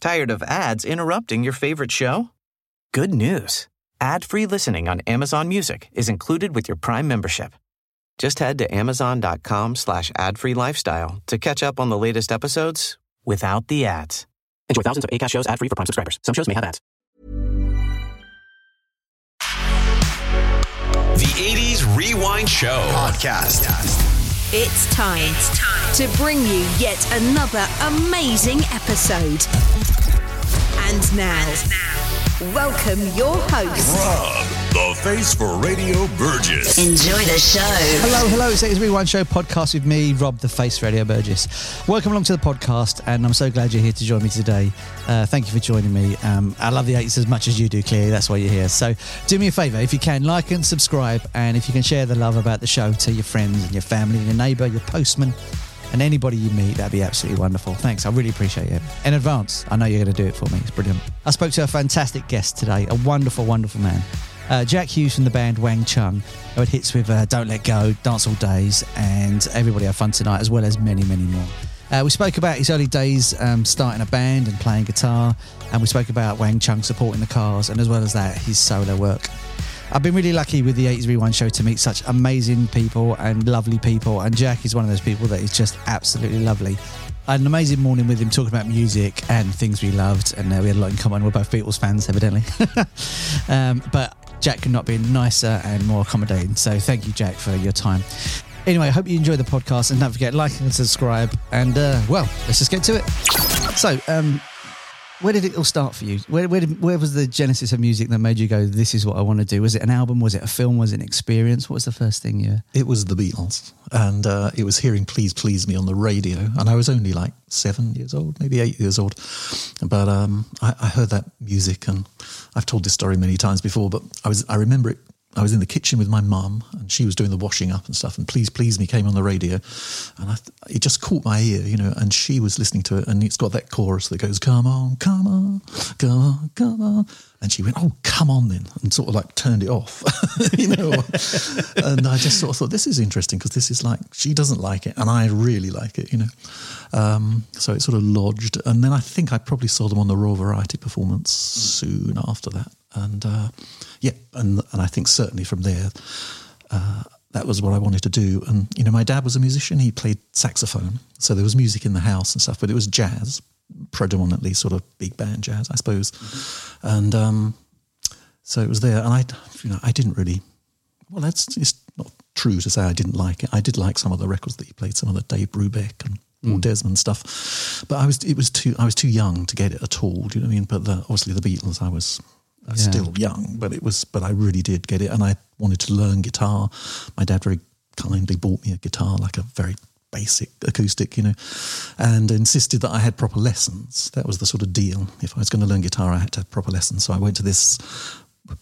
Tired of ads interrupting your favorite show? Good news. Ad-free listening on Amazon Music is included with your Prime membership. Just head to amazon.com slash ad-free lifestyle to catch up on the latest episodes without the ads. Enjoy thousands of ACAST shows ad-free for Prime subscribers. Some shows may have ads. The 80s Rewind Show podcast. It's time, it's time to bring you yet another amazing episode. And now, welcome your host. Rob, the face for Radio Burgess. Enjoy the show. Hello, hello. It's the Rewind Show podcast with me, Rob the Face Radio Burgess. Welcome along to the podcast, and I'm so glad you're here to join me today. Uh, thank you for joining me. Um, I love the 80s as much as you do, clearly. That's why you're here. So do me a favour, if you can, like and subscribe, and if you can share the love about the show to your friends and your family and your neighbour, your postman, and anybody you meet, that'd be absolutely wonderful. Thanks. I really appreciate it. In advance, I know you're going to do it for me. It's brilliant. I spoke to a fantastic guest today, a wonderful, wonderful man. Uh, Jack Hues from the band Wang Chung, who had hits with uh, Don't Let Go, Dancehall Days, and Everybody Have Fun Tonight, as well as many, many more. Uh, we spoke about his early days um, starting a band and playing guitar, and we spoke about Wang Chung supporting the cars, and as well as that, his solo work. I've been really lucky with the 80s Rewind show to meet such amazing people and lovely people, and Jack is one of those people that is just absolutely lovely. I had an amazing morning with him talking about music and things we loved, and uh, we had a lot in common. We're both Beatles fans, evidently. um, but Jack could not be nicer and more accommodating. So thank you, Jack, for your time. Anyway, I hope you enjoy the podcast, and don't forget like and subscribe. And uh, well, let's just get to it. So, um, where did it all start for you? Where, where, did, where was the genesis of music that made you go, "This is what I want to do"? Was it an album? Was it a film? Was it an experience? What was the first thing you? It was the Beatles, and uh, it was hearing "Please Please Me" on the radio, and I was only like seven years old, maybe eight years old. But um, I, I heard that music, and I've told this story many times before. But I was I remember it. I was in the kitchen with my mum, and she was doing the washing up and stuff. And "Please Please Me" came on the radio, and I, it just caught my ear, you know. And she was listening to it, and it's got that chorus that goes, "Come on, come on, come on, come on." And she went, "Oh, come on then," and sort of like turned it off, you know. and I just sort of thought, this is interesting because this is like she doesn't like it, and I really like it, you know. Um, so it sort of lodged, and then I think I probably saw them on the Royal Variety performance soon after that, and uh, yeah, and and I think certainly from there. Uh, that was what I wanted to do. And, you know, my dad was a musician. He played saxophone. So there was music in the house and stuff, but it was jazz, predominantly sort of big band jazz, I suppose. And um, so it was there. And I, you know, I didn't really, well, that's it's not true to say I didn't like it. I did like some of the records that he played, some of the Dave Brubeck and Paul Desmond stuff. But I was, it was too, I was too young to get it at all. Do you know what I mean? But the, obviously the Beatles, I was uh, still young, but it was, but I really did get it. And I wanted to learn guitar. My dad very kindly bought me a guitar, like a very basic acoustic, you know, and insisted that I had proper lessons. That was the sort of deal. If I was going to learn guitar, I had to have proper lessons. So I went to this,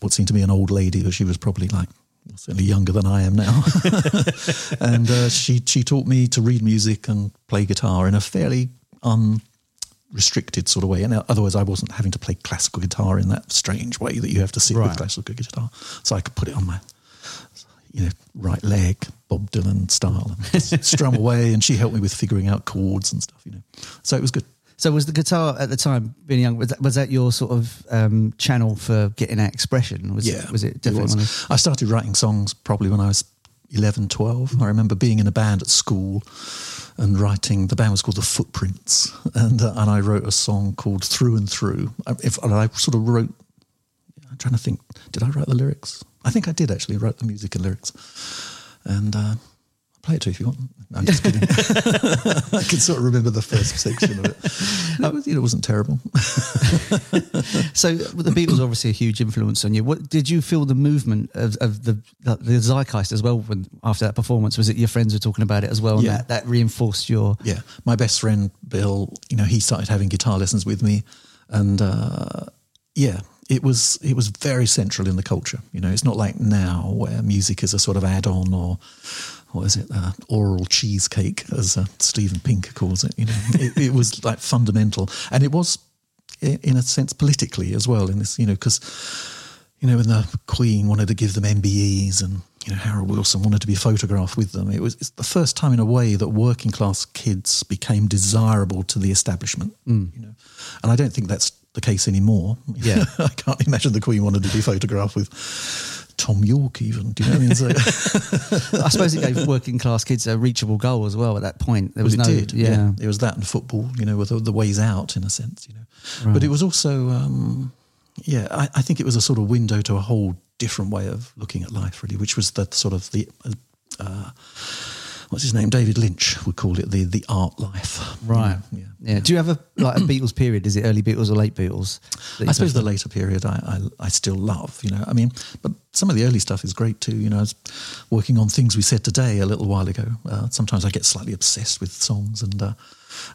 what seemed to be an old lady, but she was probably like certainly younger than I am now. and uh, she she taught me to read music and play guitar in a fairly unrestricted sort of way. And otherwise, I wasn't having to play classical guitar in that strange way that you have to sit Right. with classical guitar. So I could put it on my you know right leg, Bob Dylan style, and strum away. And she helped me with figuring out chords and stuff. You know, so it was good. So was the guitar at the time, being young, was that, was that your sort of um, channel for getting that expression? Was Yeah. it, was it definitely was. one of I started writing songs probably when I was 11, 12. I remember being in a band at school and writing, the band was called The Footprints. And, uh, and I wrote a song called Through and Through. If, and I sort of wrote, I'm trying to think, did I write the lyrics? I think I did actually write the music and lyrics. And uh, play it to if you want. No, I'm just kidding. I can sort of remember the first section of it. It, was, you know, it wasn't terrible. So the Beatles obviously a huge influence on you. What did you feel the movement of, of the the zeitgeist as well when after that performance? Was it your friends were talking about it as well? And Yeah. that, that reinforced your Yeah, my best friend Bill, you know, he started having guitar lessons with me, and uh, yeah, it was it was very central in the culture. You know, it's not like now where music is a sort of add-on or what is it, uh, oral cheesecake, as uh, Steven Pinker calls it. You know, it, it was like fundamental, and it was in a sense politically as well. In this, you know, because you know, when the Queen wanted to give them MBEs and you know, Harold Wilson wanted to be photographed with them. It was it's the first time, in a way, that working class kids became desirable to the establishment. You know, and I don't think that's the case anymore. Yeah. I can't imagine the Queen wanted to be photographed with Thom Yorke, even. Do you know what I mean? So, I suppose it gave working class kids a reachable goal as well. At that point, there was Well, no, it did. yeah, It was that and football, you know, with the, the ways out in a sense, you know. But it was also, um, yeah, I, I think it was a sort of window to a whole different way of looking at life, really, which was that sort of the, uh, what's his name? David Lynch would call it the the art life. right, Yeah. yeah. Do you have a like a Beatles period? Is it early Beatles or late Beatles? I suppose the later period I, I, I still love, you know. I mean, but some of the early stuff is great too. You know, I was working on things we said today a little while ago. Uh, sometimes I get slightly obsessed with songs, and uh,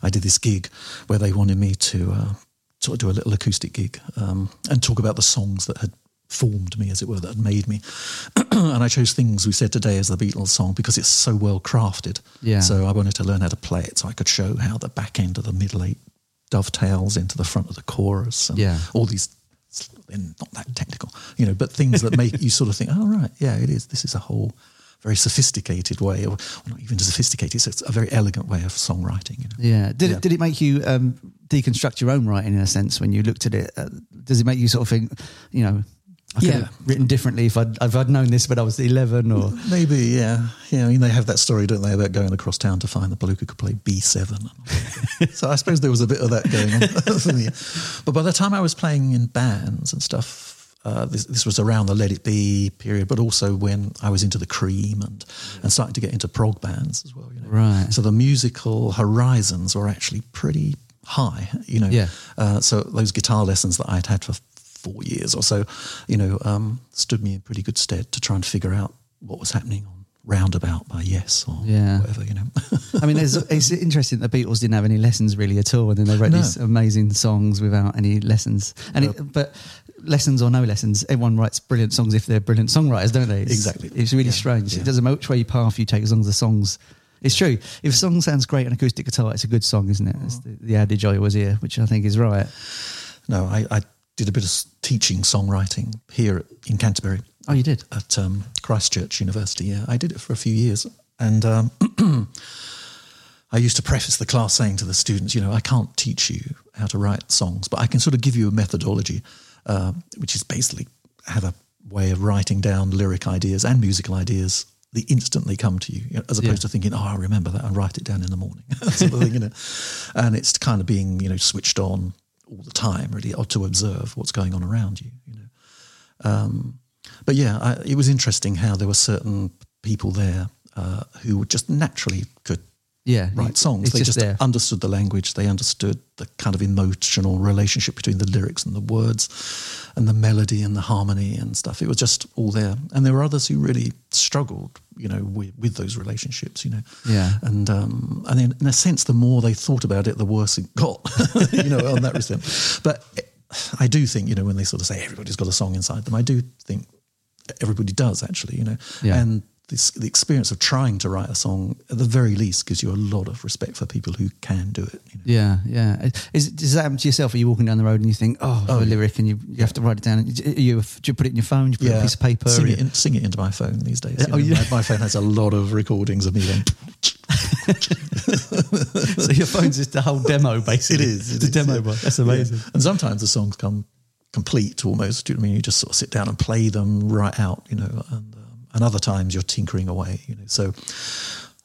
I did this gig where they wanted me to uh, sort of do a little acoustic gig um, and talk about the songs that had formed me, as it were, that had made me. and I chose things we said today as the Beatles song because it's so well crafted. Yeah. So I wanted to learn how to play it so I could show how the back end of the middle eight dovetails into the front of the chorus. And Yeah. All these, not that technical, you know, but things that make you sort of think, oh, right, yeah, it is. This is a whole very sophisticated way, or well, not even sophisticated, it's a very elegant way of songwriting. You know? Yeah. Did Yeah. it did it make you um, deconstruct your own writing in a sense when you looked at it? Uh, does it make you sort of think, you know, I could Yeah. have written differently if I'd if I'd known this when I was eleven or Maybe, yeah. Yeah, I mean, they have that story, don't they, about going across town to find the bloke who could play B7. so I suppose there was a bit of that going on. But by the time I was playing in bands and stuff, uh, this, this was around the Let It Be period, but also when I was into the Cream and, and starting to get into prog bands as well. You know? Right. So the musical horizons were actually pretty high, you know. Yeah. Uh, so those guitar lessons that I'd had for four years or so, you know, um, stood me in pretty good stead to try and figure out what was happening on Roundabout by Yes or Yeah. whatever, you know. I mean, there's, it's interesting the Beatles didn't have any lessons really at all, and then they wrote No. these amazing songs without any lessons. And it, but lessons or no lessons, everyone writes brilliant songs if they're brilliant songwriters, don't they? It's, Exactly. It's really Yeah. strange. Yeah. It doesn't matter which way you path you take, as long as the songs. It's true. If a song sounds great on acoustic guitar, it's a good song, isn't it? It's the, the adage I always hear, which I think is right. no, I, I did a bit of teaching songwriting here in Canterbury Oh, you did. at um, Christ Church University. Yeah, I did it for a few years, and um, I used to preface the class saying to the students, you know, I can't teach you how to write songs, but I can sort of give you a methodology, uh, which is basically have a way of writing down lyric ideas and musical ideas. They instantly come to you, as opposed Yeah. to thinking, "Oh, I remember that," and write it down in the morning, sort of thing, you know. And it's kind of being, you know, switched on all the time, really, or to observe what's going on around you, you know. Um, but yeah, I, it was interesting how there were certain people there uh, who just naturally Yeah. write songs. They just just, understood the language. They understood the kind of emotional relationship between the lyrics and the words, and the melody and the harmony and stuff. It was just all there. And there were others who really struggled, you know, with, with those relationships. You know, Yeah. And um, and in, in a sense, the more they thought about it, the worse it got. you know, on that respect. But I do think, you know, when they sort of say everybody's got a song inside them, I do think everybody does actually, you know. Yeah. And this, the experience of trying to write a song, at the very least, gives you a lot of respect for people who can do it. You know? Yeah, yeah. Is, does that happen to yourself? Are you walking down the road and you think, oh, oh a lyric, and you, you have to write it down? Do you, do you put it in your phone? Do you put it on a piece of paper? Sing it, in, sing it into my phone these days. Yeah, you oh, know. yeah. my, my phone has a lot of recordings of me going. so your phone's just the whole demo, basically. It is. It's a demo. one. That's amazing. Yeah. And sometimes the songs come complete almost. Do you know what I mean? You just sort of sit down and play them right out, you know, and, um, and other times you're tinkering away, you know. So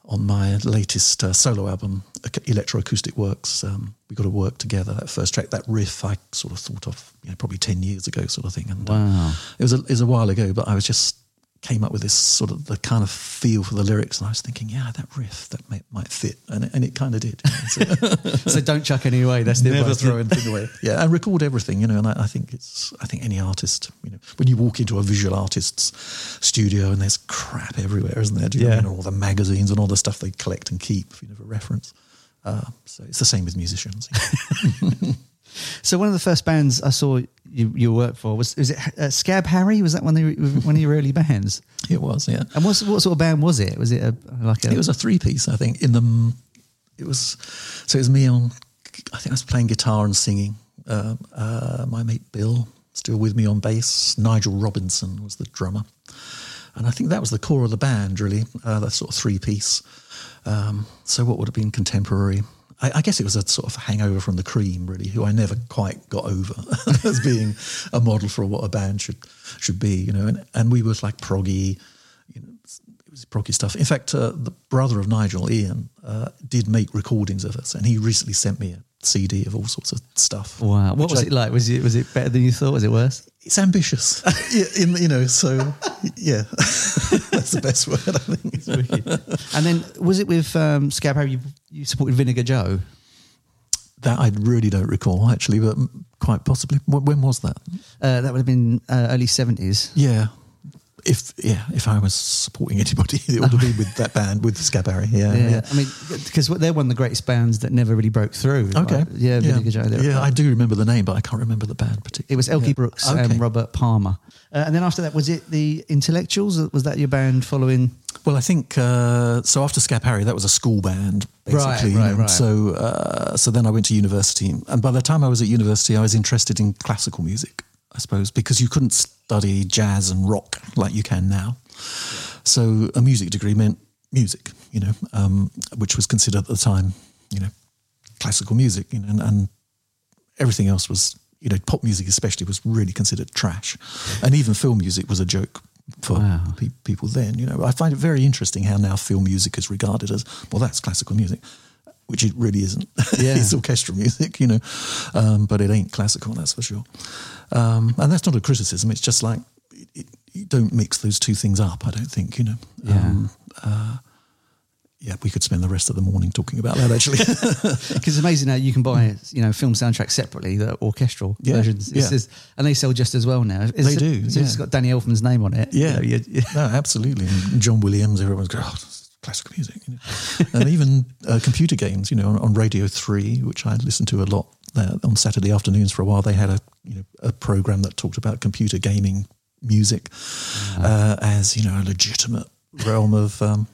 on my latest uh, solo album, Ac- Electroacoustic Works, um, we got to work together. That first track, that riff, I sort of thought of, you know, probably 10 years ago sort of thing. And uh, Wow. it, was a, it was a while ago, but I was just came up with this sort of the kind of feel for the lyrics and I was thinking, yeah, that riff, that might, might fit. And it, and it kind of did. So- So don't chuck any away. That's the never throw anything away. Yeah, and record everything, you know. And I, I think it's, I think any artist, you know, when you walk into a visual artist's studio and there's crap everywhere, isn't there? Do you know Yeah. mean? All the magazines and all the stuff they collect and keep, you know, for reference. Uh, so it's the same with musicians. So one of the first bands I saw you, you work for was was it uh, Scab Harry? Was that one of your, one of your early bands? it was, yeah. And what what sort of band was it? Was it a, like a? It was a three piece, I think. In the, it was, so it was me on. I think I was playing guitar and singing. Uh, uh, my mate Bill still with me on bass. Nigel Robinson was the drummer. and I think that was the core of the band, really. Uh, that sort of three piece. Um, so what would have been contemporary? I, I, guess it was a sort of hangover from the Cream, really, who I never quite got over as being a model for what a band should should be, you know. And and we were like proggy, you know, it was proggy stuff. In fact, uh, the brother of Nigel, Ian, uh, did make recordings of us, and he recently sent me a CD of all sorts of stuff. Wow, what was I, it like? Was it was it better than you thought? Was it worse? It's ambitious, yeah, in, you know. So yeah, that's the best word I think. and then was it with um, Scab? You, you supported Vinegar Joe. That I really don't recall actually, but quite possibly. When was that? Uh, that would have been uh, early seventies. Yeah, if yeah, if I was supporting anybody, it would have been with that band with Scab Yeah, yeah. yeah. I mean, because they're one of the greatest bands that never really broke through. Okay, like, yeah, yeah, yeah I do remember the name, but I can't remember the band particularly. It was Elkie yeah. Brooks okay. and Robert Palmer, uh, and then after that, was it the Intellectuals? Was that your band following? Well, I think uh, so. After Scab Harry, that was a school band, basically. Right, right, right. So, uh, so then I went to university, and by the time I was at university, I was interested in classical music. I suppose because you couldn't study jazz and rock like you can now. So a music degree meant music, you know, um, which was considered at the time, you know, classical music, you know, and, and everything else was, you know, pop music especially was really considered trash, and even film music was a joke for wow. pe- people then. You know, I find it very interesting how now film music is regarded as well. That's classical music, which it really isn't. Yeah. it's orchestral music, you know, um, but it ain't classical. That's for sure. Um, and that's not a criticism. It's just like it, you don't mix those two things up. I don't think you know. Yeah. Um, uh, yeah, we could spend the rest of the morning talking about that actually. Because it's amazing how you can buy you know film soundtracks separately, the orchestral yeah, versions, yeah. Is, and they sell just as well now. It's, they do. So yeah. It's got Danny Elfman's name on it. Yeah, you know, you, no, absolutely. And John Williams, everyone's going, oh, classical music, you know? and even uh, computer games. You know, on, on, Radio Three, which I listened to a lot uh, on Saturday afternoons for a while. They had a you know a program that talked about computer gaming music uh, as you know a legitimate realm of um,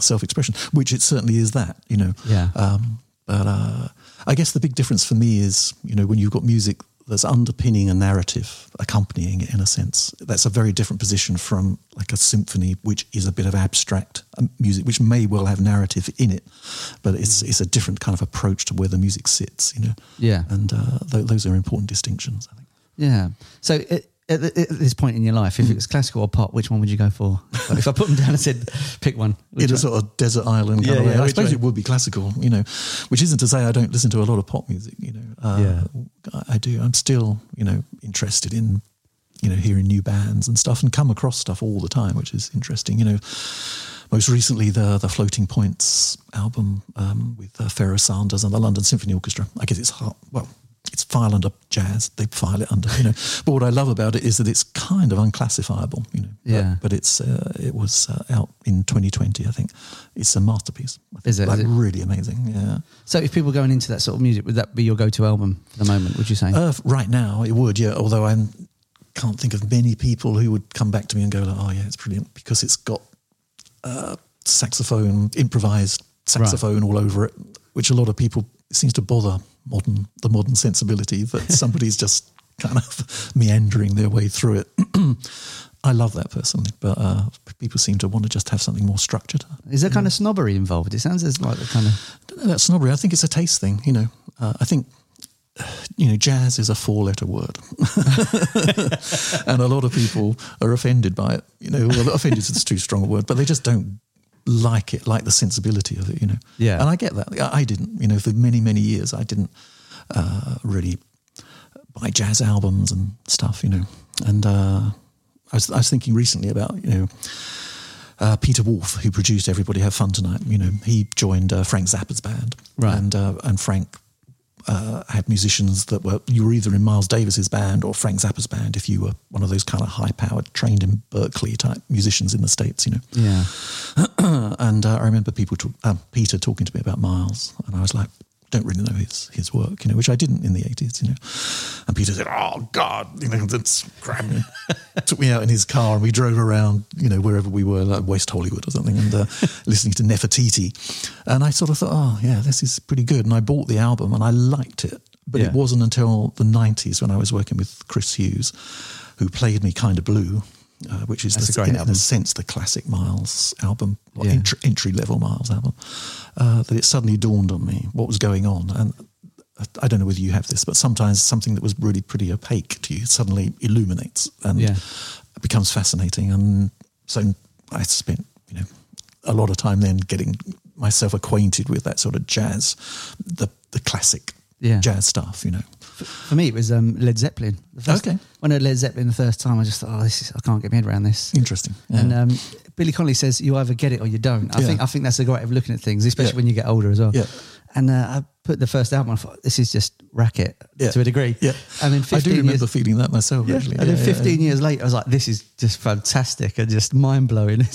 self-expression, which it certainly is. That you know, yeah. Um, but uh, I guess the big difference for me is you know when you've got music that's underpinning a narrative, accompanying it in a sense. That's a very different position from like a symphony, which is a bit of abstract um, music, which may well have narrative in it, but it's it's a different kind of approach to where the music sits, you know. Yeah, and uh, th- those are important distinctions, I think. Yeah. So it, at, at, this point in your life, if it was classical or pop, which one would you go for? if I put them down and said, pick one. In a sort of desert island kind yeah, of way. Yeah, I suppose way? it would be classical, you know, which isn't to say I don't listen to a lot of pop music, you know. Uh, yeah. I, I do. I'm still, you know, interested in, you know, hearing new bands and stuff and come across stuff all the time, which is interesting, you know. Most recently, the the Floating Points album um, with uh, Pharoah Sanders and the London Symphony Orchestra. I guess it's hard, well, it's file under jazz. They file it under, you know. but what I love about it is that it's kind of unclassifiable, you know. Yeah. But, but it's uh, it was uh, out in 2020, I think. It's a masterpiece. Is it? Like is it? really amazing? Yeah. So if people going into that sort of music, would that be your go-to album for the moment? Would you say? Uh, right now, it would. Yeah. Although I can't think of many people who would come back to me and go like, "Oh yeah, it's brilliant," because it's got uh, saxophone, improvised saxophone right. all over it, which a lot of people seems to bother modern the modern sensibility that somebody's just kind of meandering their way through it. I love that personally, but uh, people seem to want to just have something more structured. Is there kind of snobbery involved? It sounds as like the kind of. I don't know that snobbery. I think it's a taste thing. You know, uh, I think you know, jazz is a four-letter word, and a lot of people are offended by it. You know, well, offended is too strong a word, but they just don't like it, like the sensibility of it, you know. Yeah. And I get that. I didn't, you know, for many, many years, I didn't uh, really buy jazz albums and stuff, you know. And uh, I, was, I was thinking recently about, you know, uh, Peter Wolf, who produced Everybody Have Fun Tonight, you know, he joined uh, Frank Zappa's band. Right. And, uh, and Frank uh, had musicians that were you were either in Miles Davis's band or Frank Zappa's band if you were one of those kind of high powered trained in Berklee type musicians in the states, you know. Yeah. and uh, I remember people talk, uh, Peter talking to me about Miles, and I was like, don't really know his his work, you know, which I didn't in the eighties, you know. And Peter said, "Oh God, you know, that's grabbed took me out in his car, and we drove around, you know, wherever we were, like West Hollywood or something, and uh, listening to Nefertiti. And I sort of thought, oh yeah, this is pretty good. And I bought the album, and I liked it, but Yeah. it wasn't until the nineties when I was working with Chris Hughes, who played me kind of blue. Uh, which is That's the, in, album. a sense the classic Miles album, Yeah. entry, entry level Miles album, uh, that it suddenly dawned on me what was going on. And I don't know whether you have this, but sometimes something that was really pretty opaque to you suddenly illuminates and Yeah. becomes fascinating. And so I spent, you know, a lot of time then getting myself acquainted with that sort of jazz, the the classic Yeah. jazz stuff, you know. For me, it was um, Led Zeppelin. The first, Okay. When I heard Led Zeppelin the first time, I just thought, oh, this is, I can't get my head around this. Interesting. Yeah. And um, Billy Connolly says you either get it or you don't. I Yeah. think I think that's a great way of looking at things, especially Yeah. when you get older as well. Yeah. And uh, I put the first album. I thought this is just racket to a degree. Yeah. And then I do remember years, feeling that myself, yeah. actually. And then Yeah, yeah, 15 years later, I was like, this is just fantastic and just mind blowing.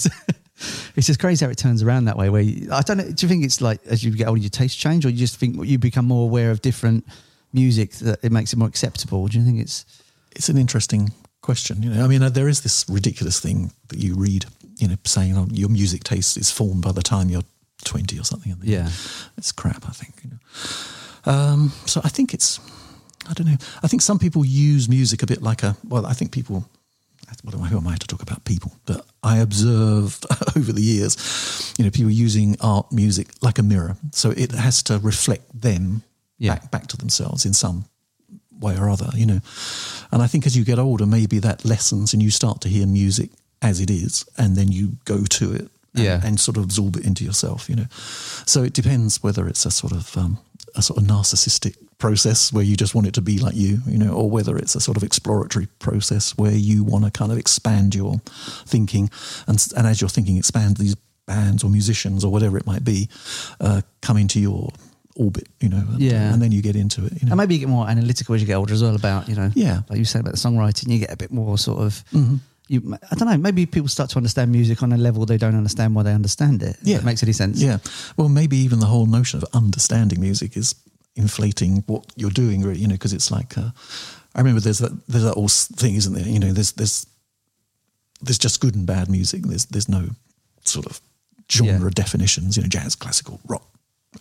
It's, just crazy how it turns around that way. Where you, I don't know. Do you think it's like as you get older, your taste change, or you just think you become more aware of different music that it makes it more acceptable? Do you think it's It's an interesting question. You know, I mean, uh, there is this ridiculous thing that you read, you know, saying oh, your music taste is formed by the time you're 20 or something. And Yeah. It's crap, I think. You know. um, so I think it's, I don't know. I think some people use music a bit like a, well, I think people, what am I, who am I to talk about people? But I observed over the years, you know, people using art music like a mirror. So it has to reflect them Yeah. back, back to themselves in some way or other, you know. And I think as you get older, maybe that lessens and you start to hear music as it is, and then you go to it and, Yeah. and sort of absorb it into yourself, you know. So it depends whether it's a sort of um, a sort of narcissistic process where you just want it to be like you, you know, or whether it's a sort of exploratory process where you want to kind of expand your thinking, and and as your thinking expands, these bands or musicians or whatever it might be uh, come into your orbit, you know, and, Yeah. and then you get into it, you know. And maybe you get more analytical as you get older as well about, you know, Yeah. like you said about the songwriting, you get a bit more sort of, you, I don't know, maybe people start to understand music on a level they don't understand why they understand it. If Yeah. that makes any sense. Yeah. Well, maybe even the whole notion of understanding music is inflating what you're doing, really. You know, because it's like uh, I remember there's that there's that s- thing, isn't there? You know, there's there's there's just good and bad music. There's there's no sort of genre Yeah. definitions. You know, jazz, classical, rock.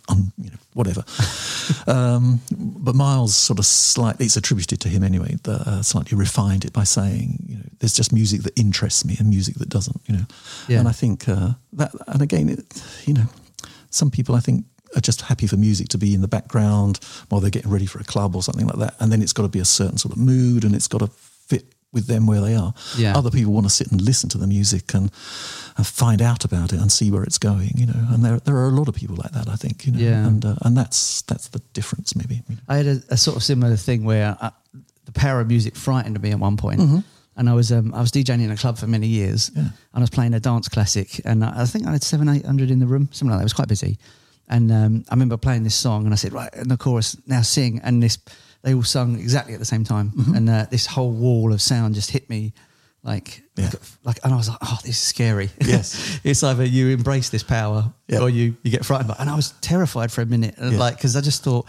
Un, you know, whatever. um, but Miles sort of slightly, it's attributed to him anyway, the, uh, slightly refined it by saying, you know, there's just music that interests me and music that doesn't, you know. Yeah. And I think uh, that, and again, it, you know, some people I think are just happy for music to be in the background while they're getting ready for a club or something like that. And then it's got to be a certain sort of mood and it's got to with them where they are. Yeah. Other people want to sit and listen to the music and, and find out about it and see where it's going, you know. And there, there are a lot of people like that, I think, you know. Yeah. And, uh, and that's, that's the difference, maybe. you know. I had a, a sort of similar thing where I, the power of music frightened me at one point. And I was um, I was DJing in a club for many years, Mm-hmm. Yeah. and I was playing a dance classic, and I I think I had seven eight hundred in the room, something like that. It was quite busy, and um, I remember playing this song, and I said, right, and the chorus now sing, and this they all sung exactly at the same time, Mm-hmm. and uh, this whole wall of sound just hit me, like Yeah. like, and I was like, oh, this is scary. Yes. it's either you embrace this power Yeah. or you you get frightened by it. And I was terrified for a minute, uh, Yeah. like because I just thought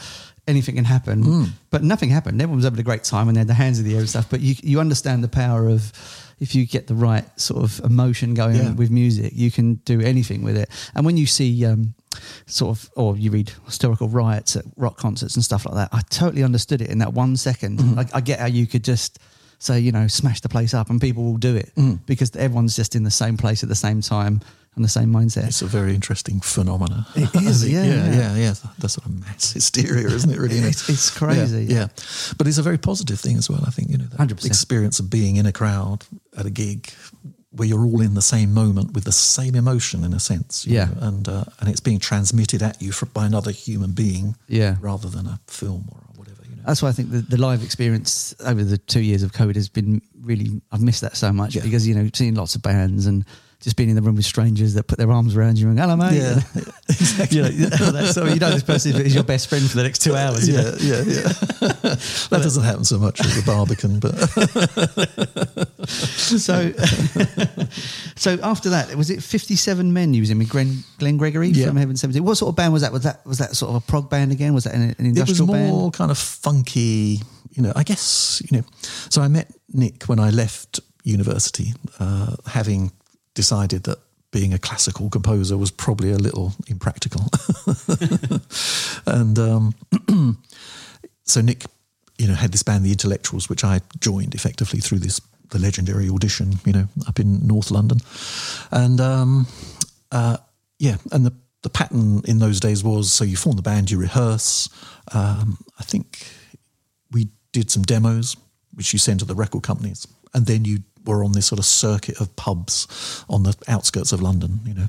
anything can happen, but nothing happened. Everyone was having a great time and they had their hands in the air and stuff. But you you understand the power of if you get the right sort of emotion going Yeah. with music, you can do anything with it. And when you see um, sort of, or you read historical riots at rock concerts and stuff like that, I totally understood it in that one second. Mm-hmm. Like I get how you could just say, you know, smash the place up and people will do it mm. because everyone's just in the same place at the same time and the same mindset. It's a very interesting phenomena. It is, yeah, yeah, yeah. yeah, yeah. The sort of mass hysteria, isn't it? Really? It's- it's crazy. Yeah, yeah. but it's a very positive thing as well. I think you know, that 100%. experience of being in a crowd at a gig where you're all in the same moment with the same emotion, in a sense. you Yeah. know, and uh, and it's being transmitted at you from, by another human being, Yeah. rather than a film or whatever. You know. That's why I think the, the live experience over the two years of COVID has been really. I've missed that so much Yeah. because you know seeing lots of bands and just being in the room with strangers that put their arms around you and hello mate. Yeah, you know, so you know this person is your best friend for the next two hours. know? yeah, yeah, yeah. that doesn't happen so much with the Barbican, but So, so after that, was it Fifty Seven Men you was in with Glenn, Glenn Gregory Yeah. from Heaven Seventeen? What sort of band was that? Was that was that sort of a prog band again? Was that an, an it was industrial more band? kind of funky you know i guess you know so i met nick when i left university uh, having decided that being a classical composer was probably a little impractical and um, so nick you know had this band the intellectuals which i joined effectively through this the legendary audition, you know, up in North London, and um, uh, yeah, and the the pattern in those days was so you form the band, you rehearse. Um, I think we did some demos, which you send to the record companies, and then you were on this sort of circuit of pubs on the outskirts of London. You know,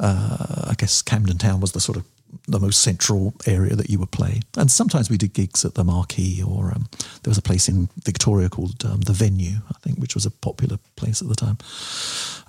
uh, I guess Camden Town was the sort of the most central area that you would play, and sometimes we did gigs at the Marquee, or um, there was a place in Victoria called um, the Venue, I think, which was a popular place at the time.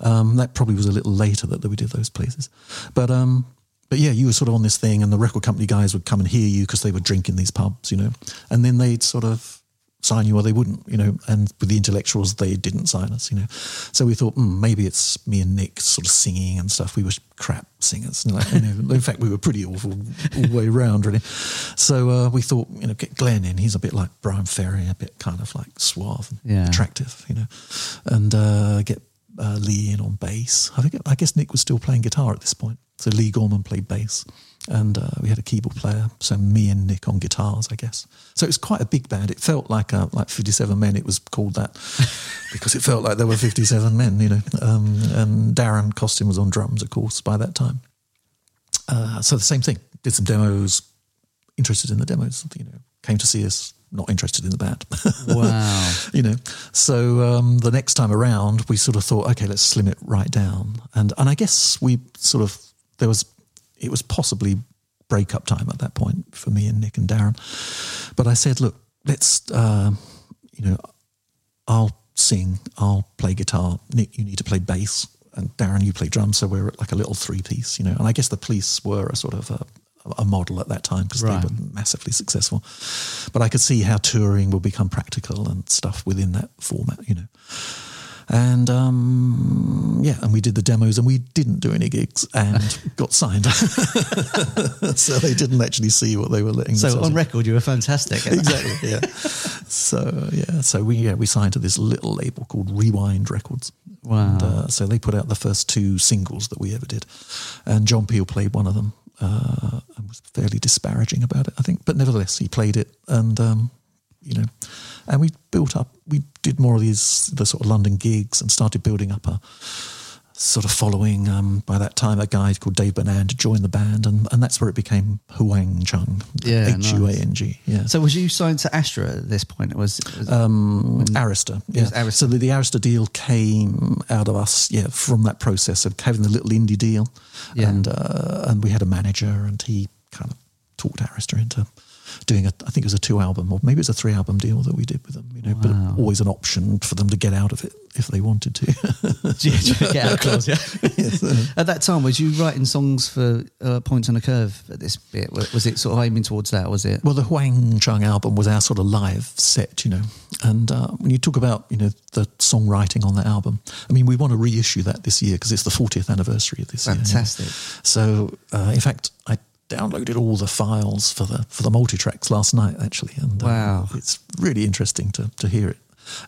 Um, that probably was a little later that, that we did those places, but um, but yeah, you were sort of on this thing, and the record company guys would come and hear you because they would drink in these pubs, you know, and then they'd sort of sign you or they wouldn't, you know. And with the intellectuals, they didn't sign us, you know. So we thought mm, maybe it's me and Nick sort of singing and stuff. We were crap singers, you know, in fact, we were pretty awful all the way around, really. So uh, we thought, you know, get Glenn in. He's a bit like Bryan Ferry, a bit kind of like suave, and Yeah. attractive, you know, and uh, get uh, Lee in on bass. I think I guess Nick was still playing guitar at this point, so Lee Gorman played bass, and uh, we had a keyboard player. So me and Nick on guitars, I guess. So it was quite a big band. It felt like a, like Fifty Seven Men. It was called that because it felt like there were Fifty Seven Men, you know. Um, and Darren Costin was on drums, of course, by that time. Uh, so the same thing. Did some demos. Interested in the demos, you know. Came to see us. Not interested in the band. Wow. you know. So um, the next time around, we sort of thought, okay, let's slim it right down. And and I guess we sort of there was it was possibly breakup time at that point for me and Nick and Darren. But I said, look, let's uh, you know, I'll sing, I'll play guitar. Nick, you need to play bass, and Darren, you play drums. So we're like a little three piece, you know. And I guess the Police were a sort of a, a model at that time because Right. they were massively successful. But I could see how touring will become practical and stuff within that format, you know. And um, yeah, and we did the demos, and we didn't do any gigs, and got signed. so they didn't actually see what they were letting. So on in. record, you were fantastic. exactly, yeah. So yeah, so we yeah we signed to this little label called Rewind Records. Wow. And, uh, so they put out the first two singles that we ever did, and John Peel played one of them. Uh, and was fairly disparaging about it, I think, but nevertheless he played it, and um, you know, and we built up. We did more of these the sort of London gigs and started building up a sort of following. Um, by that time, a guy called Dave Burnand joined the band, and, and that's where it became Huang Chung, Yeah, H U A N G. Yeah. So was you signed to Astra at this point? It was, was um, Arista. Yeah. Yes, Arista. So the, the Arista deal came out of us, yeah, from that process of having the little indie deal, Yeah. and uh, and we had a manager, and he kind of talked Arista into doing a, I think it was a two album or maybe it was a three album deal that we did with them, you know, Wow. but always an option for them to get out of it if they wanted to. Get out clause, yeah. At that time, was you writing songs for uh, Points on a Curve at this bit? Was was it sort of aiming towards that? Was it? Well, the Huang Chung album was our sort of live set, you know. And uh, when you talk about, you know, the songwriting on that album, I mean, we want to reissue that this year because it's the 40th anniversary of this year. Fantastic. So, uh, in fact, I downloaded all the files for the for the multi tracks last night, actually, and uh, Wow. it's really interesting to to hear it.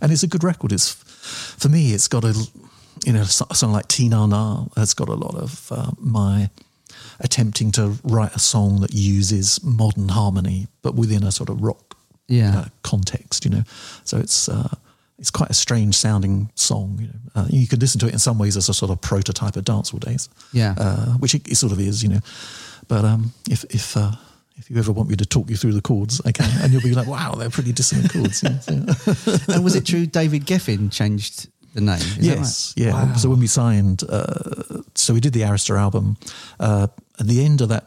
And it's a good record. It's for me, it's got a you know song like Tina Na has got a lot of uh, my attempting to write a song that uses modern harmony, but within a sort of rock Yeah. context. You know, so it's. Uh, it's quite a strange sounding song. You know, uh, you could listen to it in some ways as a sort of prototype of Dancehall Days Yeah. uh, which it, it sort of is, you know. But um, if if uh, if you ever want me to talk you through the chords, I can, and you'll be like, "Wow, they're pretty dissonant chords." Yeah, so- and was it true David Geffen changed the name? Is that yes, right? yeah. Wow. So when we signed, uh, so we did the Arista album. Uh, at the end of that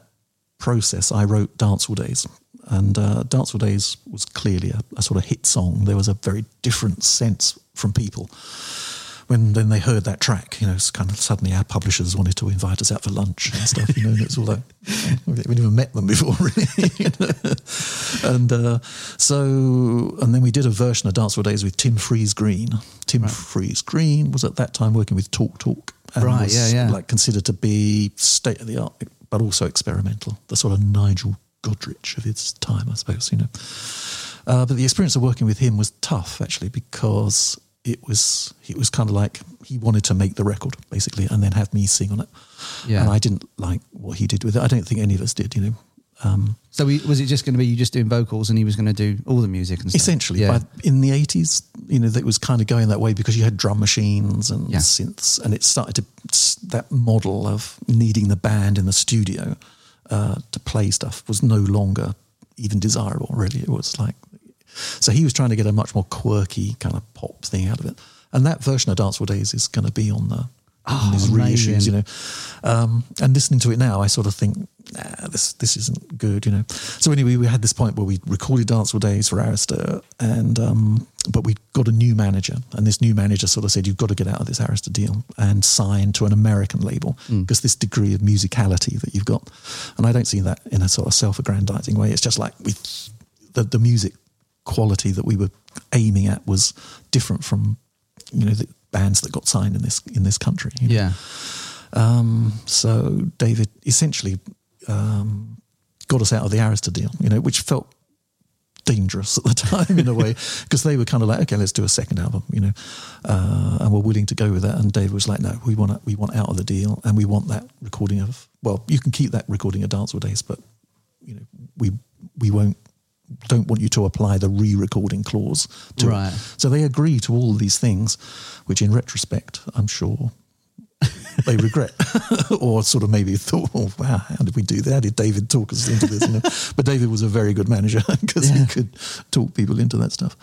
process, I wrote Dancehall Days. And uh, Dancehall Days was clearly a, a sort of hit song. There was a very different sense from people when then they heard that track. You know, it's kind of suddenly our publishers wanted to invite us out for lunch and stuff. You know, and it's all like we even met them before, really. you know? And uh, so, and then we did a version of Dancehall Days with Tim Friese-Greene. Tim Friese-Greene was at that time working with Talk Talk. And Right, was, yeah, yeah. Like considered to be state of the art, but also experimental. The sort of Nigel Godrich of his time, I suppose. You know. Uh, but the experience of working with him was tough, actually, because it was it was kind of like he wanted to make the record basically, and then have me sing on it. Yeah. And I didn't like what he did with it. I don't think any of us did. You know. Um, So we, was it just going to be you just doing vocals and he was going to do all the music and stuff? essentially, Yeah. by, in the eighties, you know, that was kind of going that way because you had drum machines and Yeah. synths, and it started to that model of needing the band in the studio uh, to play stuff was no longer even desirable. Really, it was like so he was trying to get a much more quirky kind of pop thing out of it, and that version of Dancehall Days is going to be on the on these reissues, you know. Um, and listening to it now, I sort of think, nah, this this isn't good, you know. So anyway, we had this point where we recorded Dancehall Days for Arista, and um, but we got a new manager, and this new manager sort of said, you've got to get out of this Arista deal and sign to an American label because this degree of musicality that you've got, and I don't see that in a sort of self-aggrandizing way. It's just like with the the music quality that we were aiming at was different from you know the bands that got signed in this in this country. you know. Yeah. Um, so David essentially um, got us out of the Arista deal, you know, which felt dangerous at the time in a way because they were kind of like, okay, let's do a second album, you know, uh, and we're willing to go with that. And David was like, no, we want to, we want out of the deal, and we want that recording of well, you can keep that recording of Dancehall Days, but you know, we we won't don't want you to apply the re-recording clause to it. Right. So they agree to all these things, which in retrospect, I'm sure they regret, or sort of maybe thought, "Oh wow, how did we do that? Did David talk us into this?" You know? but David was a very good manager because he could talk people into that stuff.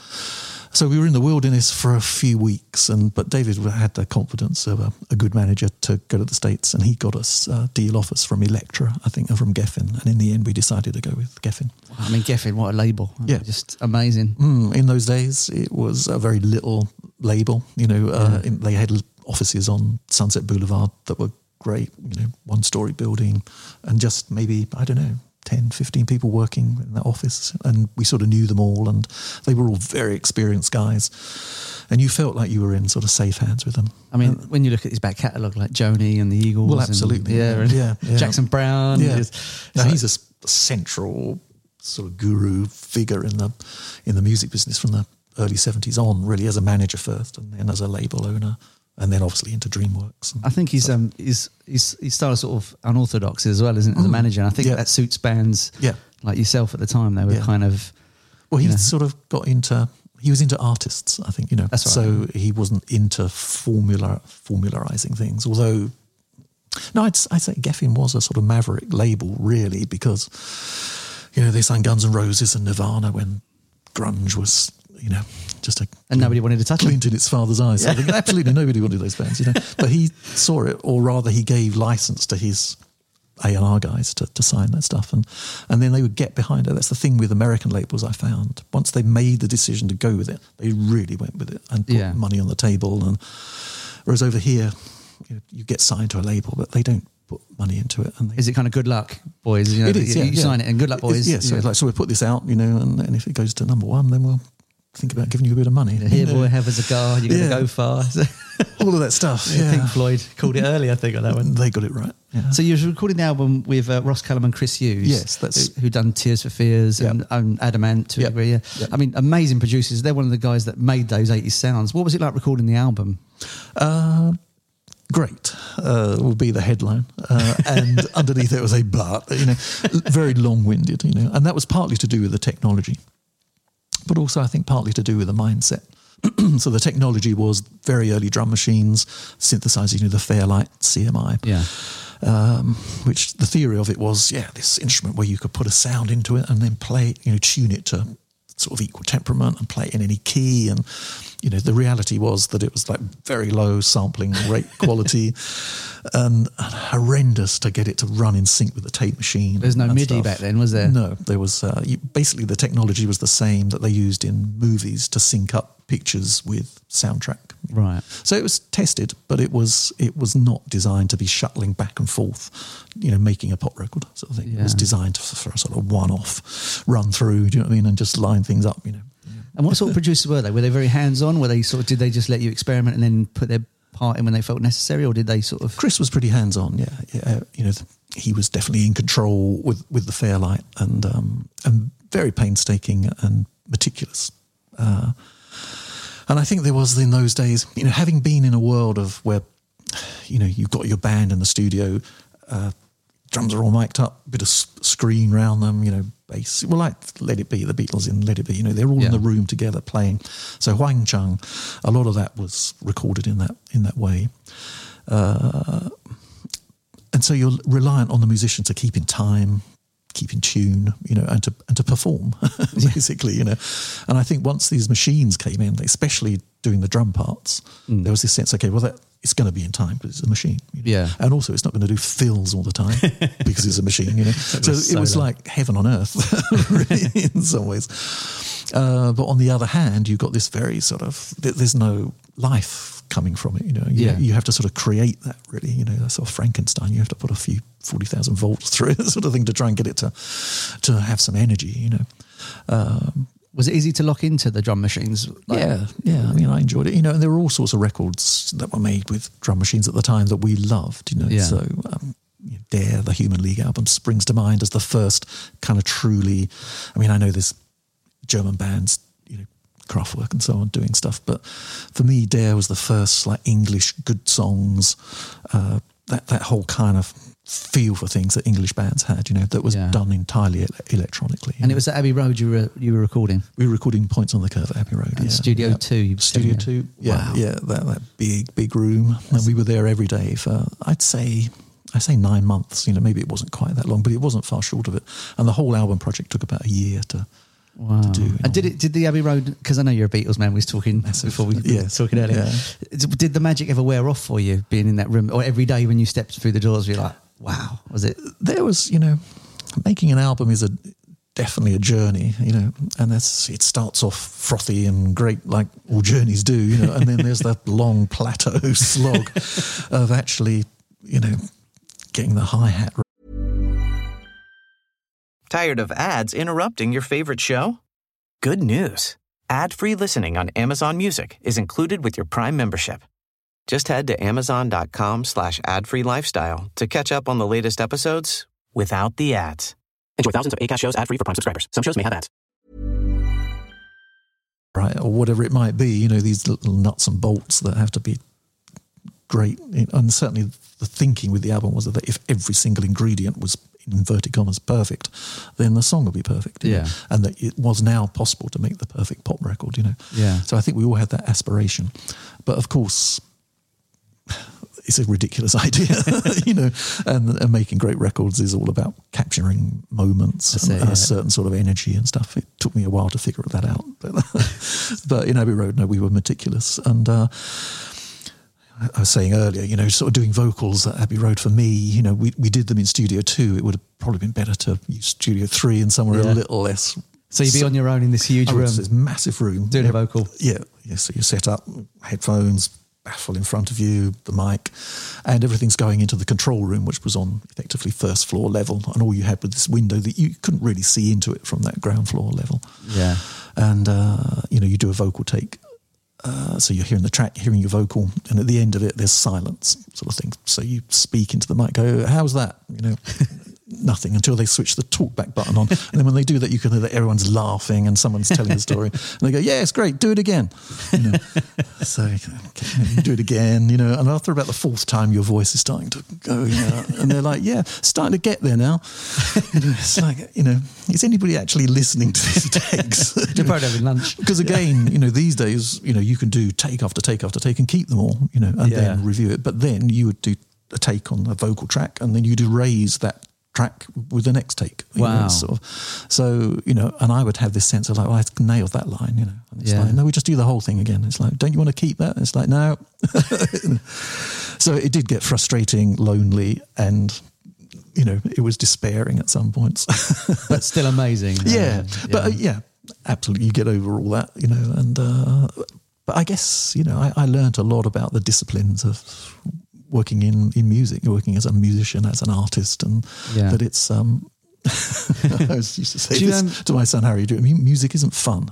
So we were in the wilderness for a few weeks, and but David had the confidence of a, a good manager to go to the states, and he got us a deal offers from Elektra, I think, and from Geffen, and in the end we decided to go with Geffen. I mean, Geffen, what a label. Yeah. Just amazing. Mm, in those days, it was a very little label. You know, uh, in, they had offices on Sunset Boulevard that were great. You know, one story building, and just maybe I don't know. 10, 15 people working in that office, and we sort of knew them all, and they were all very experienced guys. And you felt like you were in sort of safe hands with them. I mean, when you look at his back catalogue, like Joni and the Eagles. Well, and- absolutely, yeah, yeah, and yeah. Jackson Browne. Yeah, It's- it's Now, like- he's a central sort of guru figure in the in the music business from the early seventies on, really as a manager first, and then as a label owner, and then obviously into DreamWorks. I think he's um he's he's his style sort of unorthodox as well, isn't it, as a manager? And I think Mm. Yeah. that suits bands Yeah. like yourself at the time. They were Yeah. kind of Well, he know. sort of got into. He was into artists, I think. You know, That's right. so he wasn't into formula formularizing things. Although, no, I'd, I'd say Geffen was a sort of maverick label, really, because you know they signed Guns and Roses and Nirvana when grunge was, you know, just a and nobody wanted to touch him. in its father's eyes. Think absolutely nobody wanted those bands, you know. But he saw it, or rather, he gave license to his A and R guys to, to sign that stuff, and and then they would get behind it. That's the thing with American labels. I found once they made the decision to go with it, they really went with it and put Yeah. money on the table. And whereas over here, you, know, you get signed to a label, but they don't put money into it. And they, Is it kind of good luck, boys? You know, it is, you, yeah, you yeah. sign it and good luck, boys. Yes, yeah, so, Yeah. like, so we put this out, you know, and, and if it goes to number one, then we'll think about giving you a bit of money. Here, You know, boy, have a cigar. You're going to go far. all of that stuff. Yeah. Pink Floyd called it early, I think, on that one. They got it right. Yeah. So you were recording the album with uh, Ross Cullum and Chris Hughes. Yes, that's- who, who done Tears for Fears Yep. and, and Adam Ant to a Yep. degree. Yeah. Yep. I mean, amazing producers. They're one of the guys that made those 80s sounds. What was it like recording the album? Uh, great uh, will be the headline, uh, and underneath it was a but. You know, very long-winded. You know, and that was partly to do with the technology, but also I think partly to do with the mindset. so the technology was very early drum machines, synthesizing, you know, the Fairlight CMI. Yeah. um, which the theory of it was, yeah, this instrument where you could put a sound into it and then play, it, you know, tune it to sort of equal temperament and play it in any key. And, you know, the reality was that it was like very low sampling rate quality and horrendous to get it to run in sync with the tape machine. There's no MIDI stuff. back then, was there? No, there was uh, you, basically the technology was the same that they used in movies to sync up pictures with soundtrack. Right. So it was tested, but it was it was not designed to be shuttling back and forth, you know, making a pop record sort of thing. It was designed for, for a sort of one-off run through. Do you know what I mean? And just line things up. You know. And what sort of producers were they? Were they very hands on? Were they sort of, did they just let you experiment and then put their part in when they felt necessary? Or did they sort of. Chris was pretty hands-on. Yeah, yeah. You know, he was definitely in control with with the Fairlight and um, and very painstaking and meticulous. Uh, and I think there was in those days, you know, having been in a world of where, you know, you've got your band in the studio, uh, drums are all mic'd up, bit of screen round them, you know, bass. Well, like Let It Be, the Beatles in Let It Be, you know, they're all Yeah. in the room together playing. So Huang Chung, a lot of that was recorded in that in that way. Uh, and so you're reliant on the musician to keep in time, keep in tune, you know, and to and to perform, basically, you know. And I think once these machines came in, especially doing the drum parts, Mm. there was this sense, okay, well, that it's going to be in time because it's a machine. you know. Yeah. and also it's not going to do fills all the time because it's a machine, you know. so was it was solo. like heaven on earth, really, in some ways. Uh, but on the other hand, you've got this very sort of there's no life coming from it. You know, you, Yeah. you have to sort of create that. Really, you know, that's sort of Frankenstein. You have to put a few forty thousand volts through it, sort of thing, to try and get it to to have some energy. You know. Um, Was it easy to lock into the drum machines? Like- yeah, yeah. I mean, I enjoyed it. You know, and there were all sorts of records that were made with drum machines at the time that we loved. You know, Yeah. so um, Dare, the Human League album, springs to mind as the first kind of truly. I mean, I know there's German bands, Kraftwerk and so on doing stuff, but for me, Dare was the first like English good songs. Uh, that that whole kind of feel for things that English bands had, you know, that was Yeah. done entirely ele- electronically. And know. it was at Abbey Road you were you were recording. We were recording Points on the Curve at Abbey Road. And yeah. Studio Yeah. Two, Studio saying. Two. Yeah, Wow. yeah. That, that big, big room. And we were there every day for, I'd say, I say nine months. You know, maybe it wasn't quite that long, but it wasn't far short of it. And the whole album project took about a year to, Wow. to do. And did it? Did the Abbey Road? Because I know you're a Beatles man. We was talking Massive. before we Yeah. talking earlier. Yeah. Did the magic ever wear off for you being in that room, or every day when you stepped through the doors, you're like, "Wow"? Was it? There was, you know, making an album is a definitely a journey, you know, and that's it starts off frothy and great like all journeys do, you know, and then there's that long plateau slog of actually, you know, getting the hi hat Tired of ads interrupting your favorite show? Good news. Ad-free listening on Amazon Music is included with your Prime membership. Just head to amazon.com slash ad-free lifestyle to catch up on the latest episodes without the ads. Enjoy thousands of ACAST shows ad-free for Prime subscribers. Some shows may have ads. right, or whatever it might be, you know, these little nuts and bolts that have to be great. And certainly the thinking with the album was that if every single ingredient was, inverted commas, perfect, then the song would be perfect. you know. Yeah. And that it was now possible to make the perfect pop record, you know. Yeah. So I think we all had that aspiration. But of course, it's a ridiculous idea, you know, and, and making great records is all about capturing moments That's and it, yeah. a certain sort of energy and stuff. It took me a while to figure that out, but, but in Abbey Road, no, we were meticulous. And uh, I was saying earlier, you know, sort of doing vocals at Abbey Road for me, you know, we, we did them in Studio Two. It would have probably been better to use Studio Three and somewhere Yeah. a little less. So you'd be on your own in this huge Oh, room. this massive room Doing a vocal. Yeah, yeah. So you set up headphones, baffle in front of you, the mic, and everything's going into the control room, which was on effectively first floor level, and all you had was this window that you couldn't really see into it from that ground floor level. Yeah. And uh, you know, you do a vocal take. Uh, so you're hearing the track, hearing your vocal, and at the end of it, there's silence, sort of thing. So you speak into the mic, go, "How's that?" You know, nothing until they switch the talkback button on, and then when they do that, you can hear that everyone's laughing and someone's telling a story, and they go, "Yeah, it's great, do it again." You know, so okay, do it again, you know, and after about the fourth time, your voice is starting to go, you know, and they're like, "Yeah, starting to get there now." You know, it's like, you know, is anybody actually listening to these takes? You're probably having lunch. because again, you know, these days, you know, you can do take after take after take and keep them all, you know, and Yeah. then review it. But then you would do a take on a vocal track, and then you'd erase that track with the next take. you know, Wow. sort of. So you know, and I would have this sense of like, well, I nailed that line, you know. And it's Yeah. like, no, we just do the whole thing again. It's like, don't you want to keep that? It's like, no. so it did get frustrating, lonely, and you know, it was despairing at some points. but still amazing. yeah, Uh, but uh, yeah, absolutely, you get over all that, you know. And uh, but I guess you know, I, I learned a lot about the disciplines of working in in music, working as a musician, as an artist, and Yeah. that it's. um I used to say Do you, this um, to my son Harry. "I mean, Music isn't fun.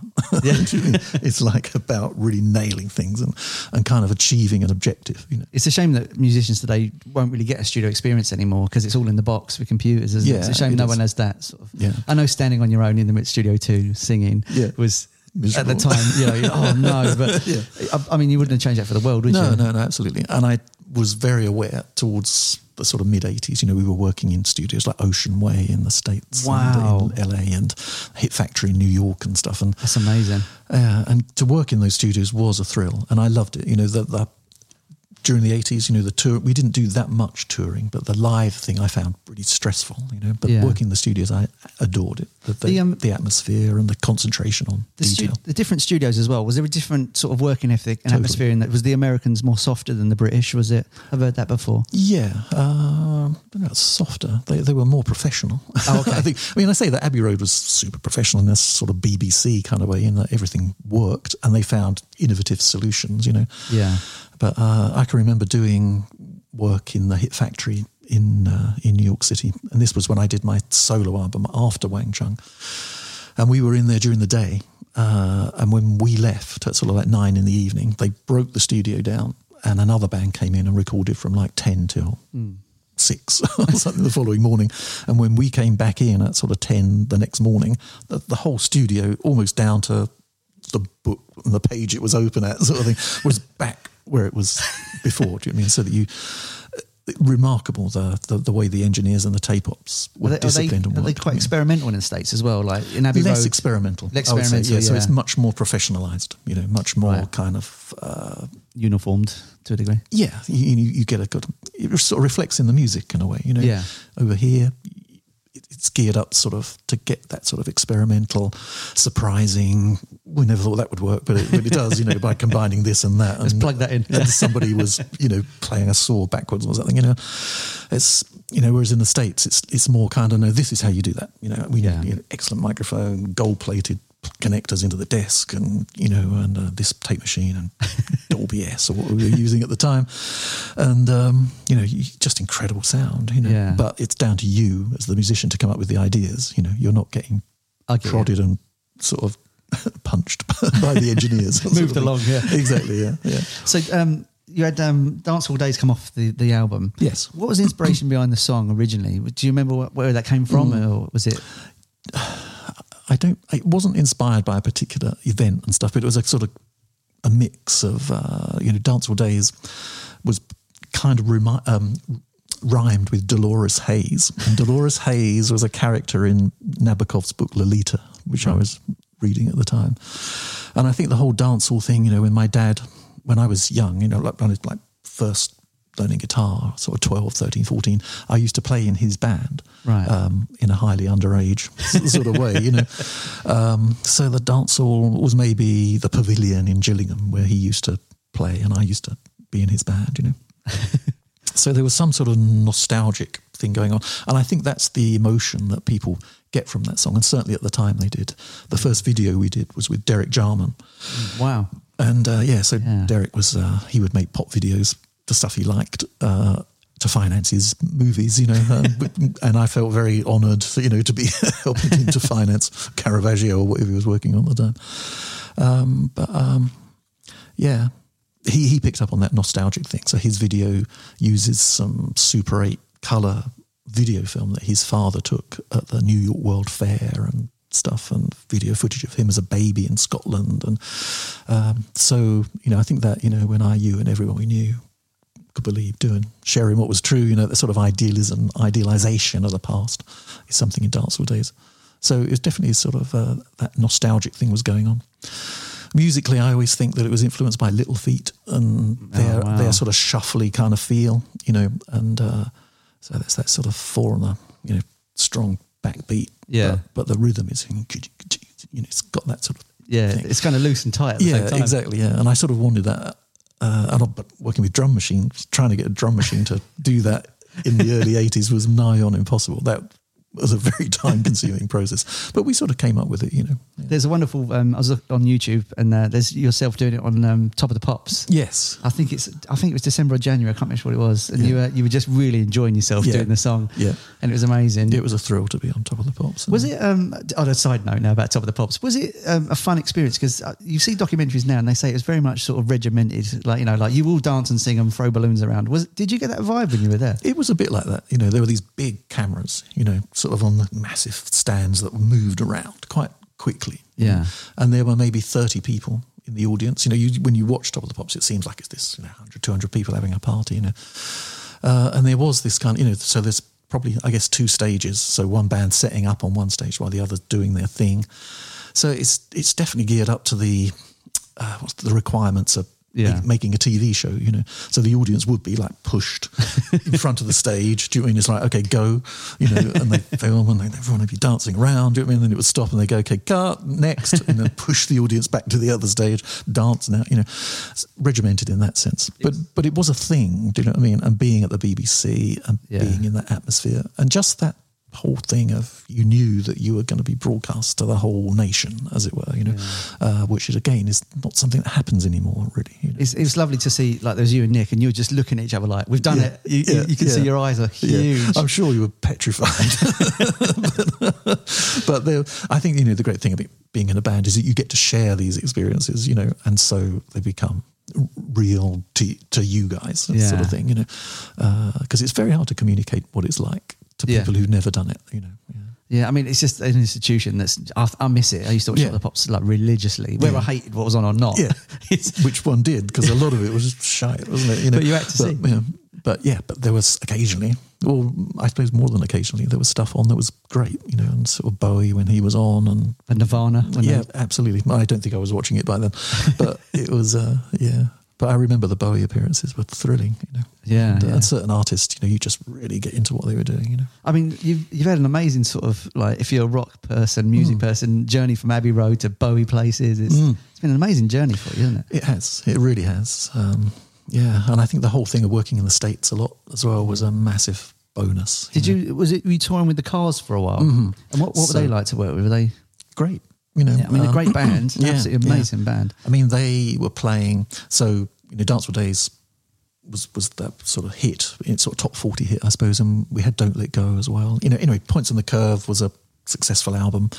Yeah. Do you it's like about really nailing things and, and kind of achieving an objective. You know, It's a shame that musicians today won't really get a studio experience anymore because it's all in the box with computers. Isn't it? Yeah, It's a shame it no is. one has that. Sort of. Yeah. I know standing on your own in the Mid Studio 2 singing Yeah. was Miserable. at the time, you know, oh no. But Yeah. I, I mean, you wouldn't have changed that for the world, would no, you? no, no, absolutely. And I was very aware towards the sort of mid 80s. You know, we were working in studios like Ocean Way in the States Wow. and in LA and Hit Factory in New York and stuff. And That's amazing. uh, and to work in those studios was a thrill, and I loved it. You know, that the during the eighties, you know, the tour we didn't do that much touring, but the live thing I found pretty stressful. You know, but Yeah. working in the studios, I adored it. The, the, The, um, the atmosphere and the concentration on The, stu- detail. the different studios as well. Was there a different sort of working ethic and Totally. atmosphere in that? Was the Americans more softer than the British? Was it? I've heard that before. Yeah, um, I don't know, it's softer. They, they were more professional. Oh, okay. I think. I mean, I say that Abbey Road was super professional in this sort of BBC kind of way, in that everything worked, and they found innovative solutions. You know. Yeah. But uh, I can remember doing work in the Hit Factory in uh, in New York City, and this was when I did my solo album after Wang Chung, and we were in there during the day. Uh, and when we left at sort of like nine in the evening, they broke the studio down, and another band came in and recorded from like ten till six or something the following morning. And when we came back in at sort of 10 the next morning, the, the whole studio, almost down to the book and the page it was open at, sort of thing, was back where it was before. Do you know I mean? So that you. Remarkable the, the the way the engineers and the tape ops were Are they, are they, disciplined are they quite experimental in the states as well? Like in Abbey less Road, experimental. Less would say, experimental, yeah, So it's much more professionalized. You know, much more Right. kind of uh, uniformed to a degree. yeah, you, you, you get a good. It sort of reflects in the music in a way, you know. Yeah. Over here, it's geared up sort of to get that sort of experimental, surprising. We never thought that would work, but it really does. You know, by combining this and that. Let's and, plug that in. And somebody was, you know, playing a saw backwards or something. You know, it's you know. Whereas in the states, it's it's more kind of no. This is how you do that. You know, we Yeah. need you know, excellent microphone, gold plated connectors into the desk and you know and uh, this tape machine and Dolby S or what we were using at the time and um, you know just incredible sound you know Yeah. but it's down to you as the musician to come up with the ideas you know you're not getting I get you. prodded and sort of punched by the engineers Moved along, yeah. exactly yeah yeah So um, you had um, Dancehall Days come off the, the album. Yes. What was the inspiration behind the song originally? Do you remember where that came from, Mm. or was it? I don't. It wasn't inspired by a particular event and stuff, but it was a sort of a mix of uh, you know, Dancehall Days was kind of remi- um, rhymed with Dolores Haze, and Dolores Haze was a character in Nabokov's book Lolita, which I was reading at the time, and I think the whole dancehall thing, you know, when my dad, when I was young, you know, like when I was like first learning guitar, sort of 12, 13, 14, I used to play in his band Right. um, in a highly underage sort of way, you know. Um, so the dance hall was maybe the pavilion in Gillingham where he used to play, and I used to be in his band, you know. so there was some sort of nostalgic thing going on, and I think that's the emotion that people get from that song, and certainly at the time they did. The first video we did was with Derek Jarman, Wow. and uh, yeah, so Yeah. Derek was uh, he would make pop videos, the stuff he liked. Uh, to finance his movies, you know, um, and I felt very honoured, you know, to be helping him to finance Caravaggio or whatever he was working on at the time. Um, but um, yeah, he he picked up on that nostalgic thing. So his video uses some Super Eight color video film that his father took at the New York World Fair and stuff, and video footage of him as a baby in Scotland. And um, so you know, I think that you know when I, you, and everyone we knew could believe doing sharing what was true, you know, the sort of idealism, idealization of the past is something in dancehall days. So it was definitely sort of uh, that nostalgic thing was going on. Musically, I always think that it was influenced by Little Feat and their wow. their sort of shuffly kind of feel, you know, and uh, so that's that sort of the you know strong backbeat, Yeah. but, but the rhythm is you know it's got that sort of Yeah, thing. it's kind of loose and tight at the yeah, same time. exactly. Yeah, and I sort of wanted that. Uh, and I- but working with drum machines, trying to get a drum machine to do that in the early '80s was nigh on impossible. That was a very time-consuming process, but we sort of came up with it. You know. Yeah. There's a wonderful. Um, I was on YouTube, and uh, there's yourself doing it on um, Top of the Pops. Yes. I think it's. I think it was December or January. I can't remember what it was, and you were you were just really enjoying yourself Yeah. doing the song. Yeah. and it was amazing. It was a thrill to be on top of the pops. Was it? Um, on a side note now about Top of the Pops, was it um, a fun experience? Because uh, you see documentaries now, and they say it was very much sort of regimented, like you know, like you all dance and sing and throw balloons around. Was did you get that vibe when you were there? It was a bit like that. You know, there were these big cameras, you know, sort of on the massive stands that moved around quite quickly. Yeah. And there were maybe 30 people in the audience. You know, you, when you watch Top of the Pops, it seems like it's this you know, 100, 200 people having a party, you know. uh, and there was this kind of you know so there's probably I guess two stages. So one band setting up on one stage while the other's doing their thing. So it's it's definitely geared up to the uh, what's the requirements of Yeah. make- making a TV show, you know. So the audience would be like pushed in front of the stage. Do you know I mean? It's like, okay, go, you know, and they film and they, everyone would be dancing around. Do you know I mean? And then it would stop and they go, okay, cut, next, and then push the audience back to the other stage, dance now, you know, It's regimented in that sense. But but it was a thing, do you know what I mean? And being at the BBC and Yeah. being in that atmosphere and just that whole thing of you knew that you were going to be broadcast to the whole nation, as it were, you know, uh, which is again is not something that happens anymore, really. You know? It's, it was lovely to see, like, there was you and Nick, and you were just looking at each other like, we've done Yeah, it. You, you- yeah, you can see your eyes are Yeah, huge. I'm sure you were petrified. but but there, I think you know the great thing about being in a band is that you get to share these experiences, you know, and so they become real to to you guys, that sort of thing, you know, because it's very hard to communicate what it's like to Yeah. people who've never done it, you know. Yeah. Yeah, I mean, it's just an institution that's. I, I miss it. I used to watch Yeah. The Pops like religiously, whether Yeah. I hated what was on or not. Yeah, which one did? Because a lot of it was just shite, wasn't it? You know, But you had to see. Yeah, but yeah, but there was occasionally, or I suppose more than occasionally, there was stuff on that was great. You know, and sort of Bowie when he was on, and and Nirvana. when yeah, they- absolutely. I don't think I was watching it by then, but it was uh, yeah. But I remember the Bowie appearances were thrilling. You know, Yeah, and, uh, yeah. and certain artists, you know, you just really get into what they were doing. You know, I mean, you've you've had an amazing sort of like, if you're a rock person, Mm. music person, journey from Abbey Road to Bowie places. It's it's been an amazing journey for you, isn't it? It has. It really has. Um, yeah, and I think the whole thing of working in the states a lot as well was a massive bonus. Did know. you was it were you touring with the Cars for a while? And what what were they like to work with? Were they? Great. You know, Yeah, I mean, a um, great band, yeah, absolutely yeah. amazing band. I mean, they were playing. So you know, Dancehall Days was was that sort of hit, sort of top forty hit, I suppose. And we had Don't Let Go as well. You know, anyway, Points on the Curve was a successful album,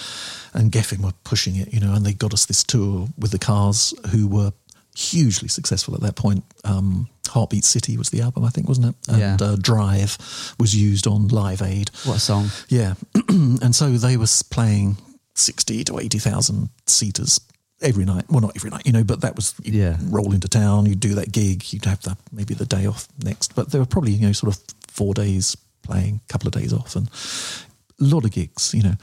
and Geffen were pushing it. You know, and they got us this tour with the Cars, who were hugely successful at that point. Um, Heartbeat City was the album, I think, wasn't it? And Yeah. uh, Drive was used on Live Aid. What a song! Yeah, and so they were playing sixty to eighty thousand seaters every night. Well, not every night, you know, but that was you'd Yeah. Roll into town, you'd do that gig, you'd have the maybe the day off next, but there were probably you know sort of four days playing, a couple of days off, and a lot of gigs, you know.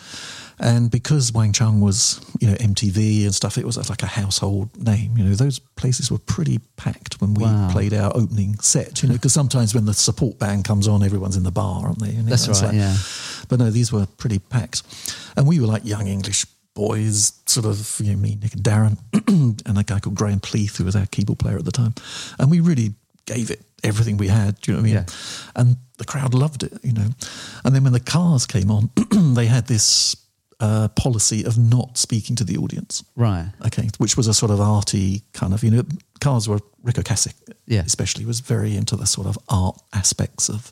And because Wang Chung was, you know, MTV and stuff, it was like a household name. You know, those places were pretty packed when we Wow. played our opening set. You know, because sometimes when the support band comes on, everyone's in the bar, aren't they? You know, That's right, yeah. But no, these were pretty packed, and we were like young English boys, sort of, you know, me, Nick, and Darren, and a guy called Graham Pleath, who was our keyboard player at the time, and we really gave it everything we had. Do you know what I mean? Yeah. And the crowd loved it, you know. And then when the cars came on, they had this uh, policy of not speaking to the audience. Right. Okay, which was a sort of arty kind of, you know, cars were Ric Ocasek, Yeah. especially was very into the sort of art aspects of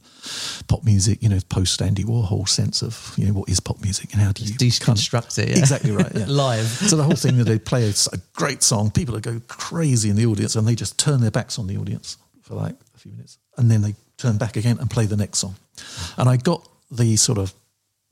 pop music, you know, post Andy Warhol sense of, you know, what is pop music and how do you Deconstruct it. Yeah. Exactly right. Yeah. Live. So the whole thing that they play a, a great song, people would go crazy in the audience, and they just turn their backs on the audience for like a few minutes, and then they turn back again and play the next song. And I got the sort of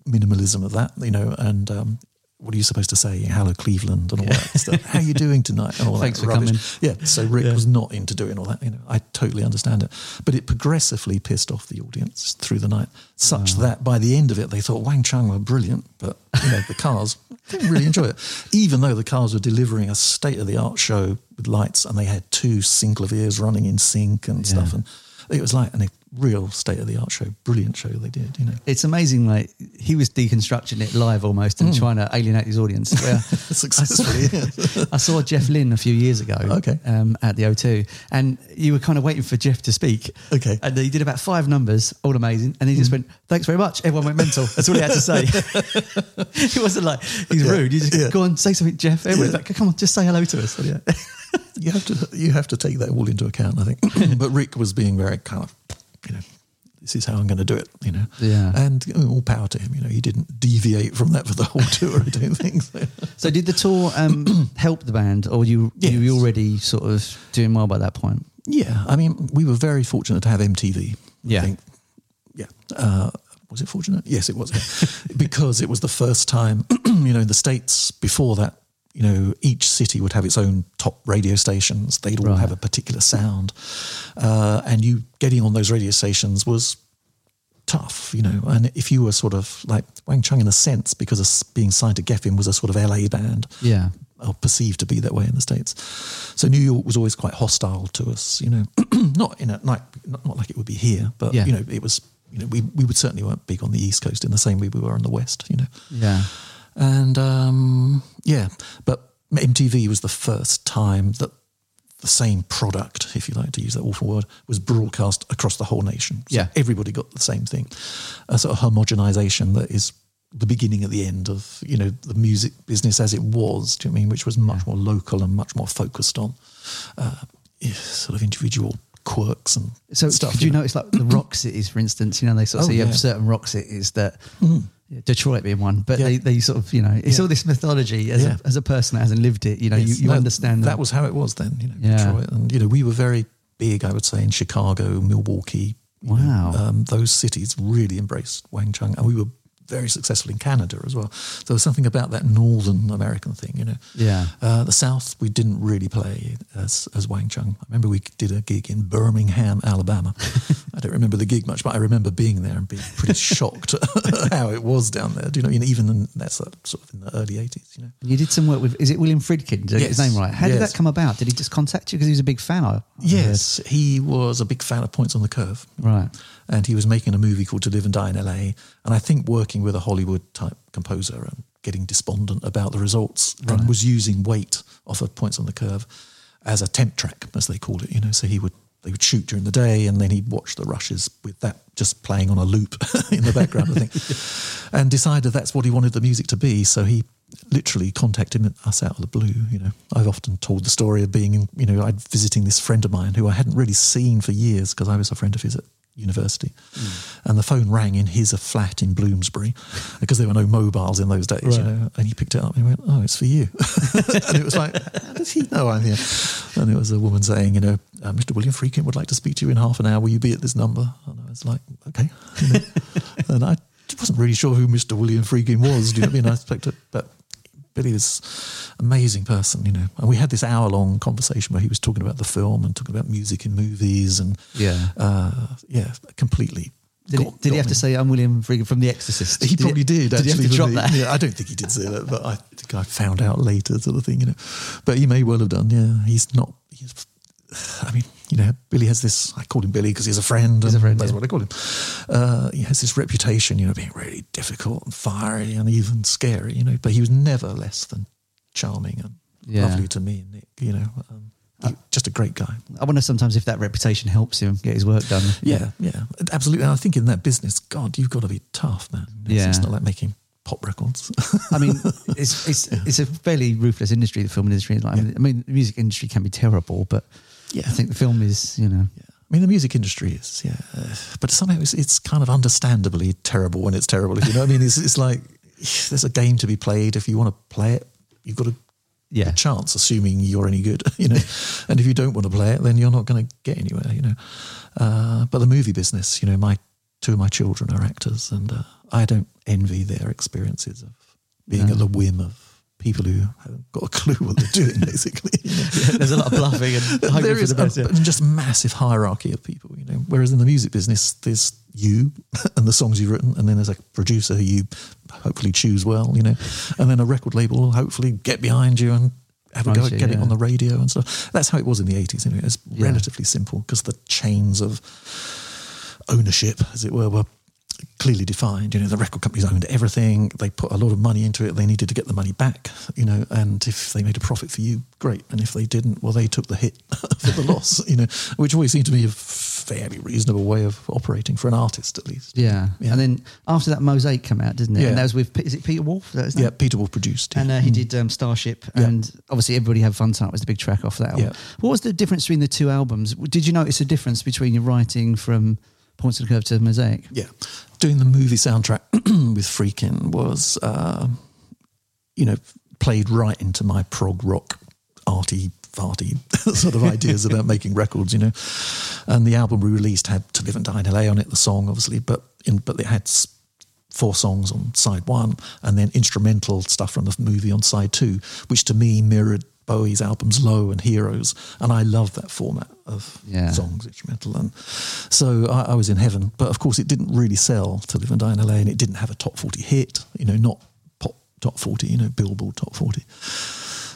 minimalism of that, you know, and. Um, what are you supposed to say? Hello, Cleveland, and all that stuff. How are you doing tonight? And all Thanks that for rubbish. Yeah. So Rick was not into doing all that. You know, I totally understand it, but it progressively pissed off the audience through the night, such that by the end of it, they thought Wang Chung were brilliant, but you know, the cars didn't really enjoy it. Even though the cars were delivering a state of the art show with lights, and they had two synclaviers running in sync and stuff, and it was like a real state of the art show, brilliant show they did. You know, It's amazing. Like he was deconstructing it live almost and trying to alienate his audience. Successfully. yeah. I saw Jeff Lynne a few years ago. Okay. Um, at the O2, and you were kind of waiting for Jeff to speak. Okay. Mm. And he did about five numbers, all amazing, and he just went, "Thanks very much." Everyone went mental. That's all he had to say. he wasn't like he's Yeah. rude. You just Yeah. go on, say something, Jeff. Everyone's Yeah. like, "Come on, just say hello to us." Yeah. you have to you have to take that all into account, I think. but Rick was being very kind of, you know, this is how I'm going to do it, you know. Yeah. And you all power to him, you know. He didn't deviate from that for the whole tour. I don't think so. So did the tour um, help the band, or you you Yes. were already sort of doing well by that point? Yeah, I mean, we were very fortunate to have MTV. Yeah. I think. Yeah. Uh, was it fortunate? Yes, it was. because it was the first time, you know, in the States before that you know, each city would have its own top radio stations. They'd all Right. have a particular sound, uh, and you getting on those radio stations was tough, you know. And if you were sort of like Wang Chung in a sense, because of being signed to Geffen was a sort of LA band, Yeah. or perceived to be that way in the states. So New York was always quite hostile to us, you know, not in a like not, not like it would be here, but Yeah. you know, it was. You know, we we would certainly weren't big on the East Coast in the same way we were on the West, you know. Yeah. And um, yeah, but MTV was the first time that the same product, if you like to use that awful word, was broadcast across the whole nation. So Yeah. everybody got the same thing. A sort of homogenization that is the beginning at the end of you know the music business as it was. Do you know I mean? Which was much more local and much more focused on uh, sort of individual quirks and So stuff. did you know? notice like the rock cities, for instance? You know, they sort of Oh, say you yeah. have certain rock cities that yeah, Detroit being one, but Yeah. they, they sort of you know it's Yeah. all this mythology as Yeah. a, as a person that hasn't lived it. You know, you, Yes, you that- understand that was how it was then. You know, Yeah. Detroit, and you know we were very big. I would say in Chicago, Milwaukee. you know, Wow. um, those cities really embraced Wang Chung, and we were very successful in Canada as well. There was something about that northern American thing, you know. Yeah. Uh, the South we didn't really play as as Wang Chung. I remember we did a gig in Birmingham, Alabama. I don't remember the gig much, but I remember being there and being pretty shocked at how it was down there. Do you know? You know, even in, that's sort of in the early eighties. You know. You did some work with, is it William Friedkin? Did I get his name right? How did that come about? Did he just contact you because he was a big fan? I I Yes, he was a big fan of Points on the Curve. Right. And he was making a movie called To Live and Die in LA. And I think working with a Hollywood type composer and getting despondent about the results and was using weight off of Points on the Curve as a temp track, as they called it, you know. So he would they would shoot during the day and then he'd watch the rushes with that just playing on a loop in the background, I think. And decided that's what he wanted the music to be. So he literally contacted us out of the blue. You know, I've often told the story of being, in, you know, I'd visiting this friend of mine who I hadn't really seen for years because I was a friend of his at university, and the phone rang in his flat in Bloomsbury because there were no mobiles in those days. You know, and he picked it up and he went, "Oh, it's for you," and it was like, "How does he know I'm here?" And it was a woman saying, "You know, uh, Mr. William Friedkin would like to speak to you in half an hour. Will you be at this number?" And I was like, "Okay," you know. and I wasn't really sure who Mr. William Friedkin was. Do you know what I mean? I expected, but Billy was amazing person, you know. And we had this hour long conversation where he was talking about the film and talking about music in movies and Yeah. uh, yeah, completely. Did, he, did he got have to say, I'm William Friedkin from The Exorcist? He probably did. Did he have to drop me. that? Yeah, I don't think he did say that, but I think I found out later, sort of thing, you know. But he may well have done. Yeah, he's not. He's, I mean, you know, Billy has this. I call him Billy because he's a friend. He's a friend, That's yeah. what I call him. Uh, he has this reputation, you know, being really difficult and fiery and even scary, you know. But he was never less than charming and Yeah. lovely to me and Nick. You know, um, he- just a great guy. I wonder sometimes if that reputation helps him get his work done. Yeah, yeah, absolutely. And I think in that business, God, you've got to be tough, man. It's, Yeah. it's not like making pop records. I mean, it's it's it's a fairly ruthless industry. The film industry. Like, I, mean, I mean, the music industry can be terrible, but Yeah. I think the film is, you know, Yeah. I mean, the music industry is, yeah, uh, but somehow it's, it's kind of understandably terrible when it's terrible. If you know what I mean, it's, it's like there's a game to be played. If you want to play it, you've got a yeah, chance, assuming you're any good, you know. and if you don't want to play it, then you're not going to get anywhere, you know. Uh, but the movie business, you know, my two of my children are actors, and uh, I don't envy their experiences of being at the whim of people who haven't got a clue what they're doing, basically. know. there's a lot of bluffing and there the best. a, yeah. just massive hierarchy of people, you know. Whereas in the music business, there's you and the songs you've written, and then there's a producer who you hopefully choose well, you know, and then a record label will hopefully get behind you and have a go at getting yeah. on the radio and stuff. That's how it was in the 80s, anyway. It's Yeah. relatively simple because the chains of ownership, as it were, were clearly defined. You know, the record companies owned everything. They put a lot of money into it. They needed to get the money back. You know, and if they made a profit for you, great. And if they didn't, well, they took the hit for the loss. You know, which always seemed to me a fairly reasonable way of operating for an artist, at least. Yeah. Yeah. and then after that, Mosaic came out, didn't it? Yeah. And that was with is it Peter Wolf? Yeah, Peter Wolf produced. And uh, he did um, Starship, Yeah. and obviously everybody had fun tonight was the big track off that album. Yeah. What was the difference between the two albums? Did you notice a difference between your writing from Points of the Curve to Mosaic? Yeah, doing the movie soundtrack with Friedkin was, uh, you know, played right into my prog rock, arty, farty sort of ideas about making records. You know, and the album we released had "To Live and Die in LA" on it, the song obviously, but in but it had four songs on side one, and then instrumental stuff from the movie on side two, which to me mirrored Bowie's albums Low and Heroes, and I love that format of Yeah. songs instrumental. And so I, I was in heaven, but of course it didn't really sell to Live and Die in LA, and it didn't have a top forty hit. You know, not pop top forty. You know, Billboard top forty.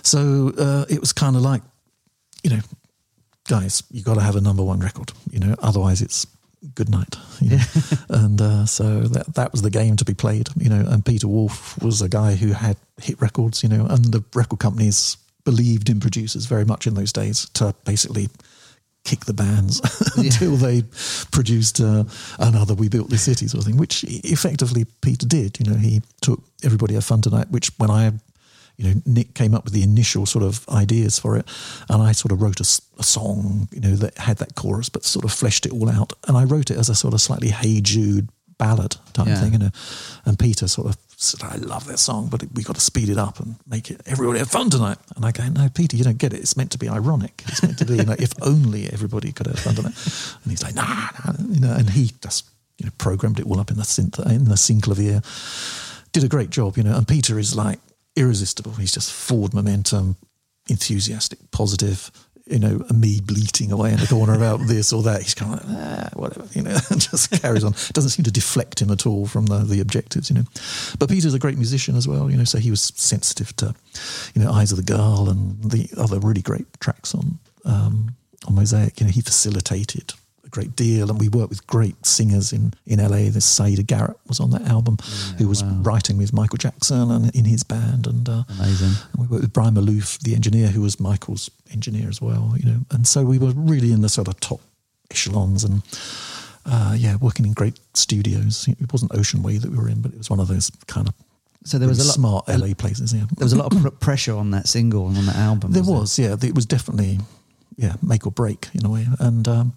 So uh, it was kind of like, you know, guys, you got to have a number one record. You know, otherwise it's good night. You know? and uh, so that that was the game to be played. You know, and Peter Wolf was a guy who had hit records. You know, and the record companies believed in producers very much in those days to basically kick the bands until they produced uh, another "We Built This City" sort of thing, which effectively Peter did. You know, he took "Everybody Have Fun Tonight," which when I you know, Nick came up with the initial sort of ideas for it, and I sort of wrote a song, you know, that had that chorus, but sort of fleshed it all out. And I wrote it as a sort of slightly Hey Jude ballad type Yeah. thing, you know. And Peter sort of said, "I love that song, but we got to speed it up and make it everybody have fun tonight." And I go, "No, Peter, you don't get it. It's meant to be ironic. It's meant to be, you know, if only everybody could have fun tonight." And he's like, "Nah, nah," you know, and he just you know programmed it all up in the synth in the synclavier did a great job, you know. And Peter is like irresistible. He's just forward momentum, enthusiastic, positive. You know, me bleating away in the corner about this or that. He's kind of like, ah, whatever, you know, just carries on. Doesn't seem to deflect him at all from the, the objectives, you know. But Peter's a great musician as well, you know, so he was sensitive to, you know, Eyes of the Girl and the other really great tracks on um, on Mosaic. You know, he facilitated great deal, and we worked with great singers in, in LA. This Siedah Garrett was on that album, who was writing with Michael Jackson and in his band, and uh, Amazing. and we worked with Brian Malouf, the engineer, who was Michael's engineer as well. You know, and so we were really in the sort of top echelons, and uh, yeah, working in great studios. It wasn't Ocean Way that we were in, but it was one of those kind of So there was a lot- smart LA places. Yeah, There was a lot of pr- pressure on that single and on that album. there wasn't was, yeah. It was definitely, yeah, make or break in a way, and um,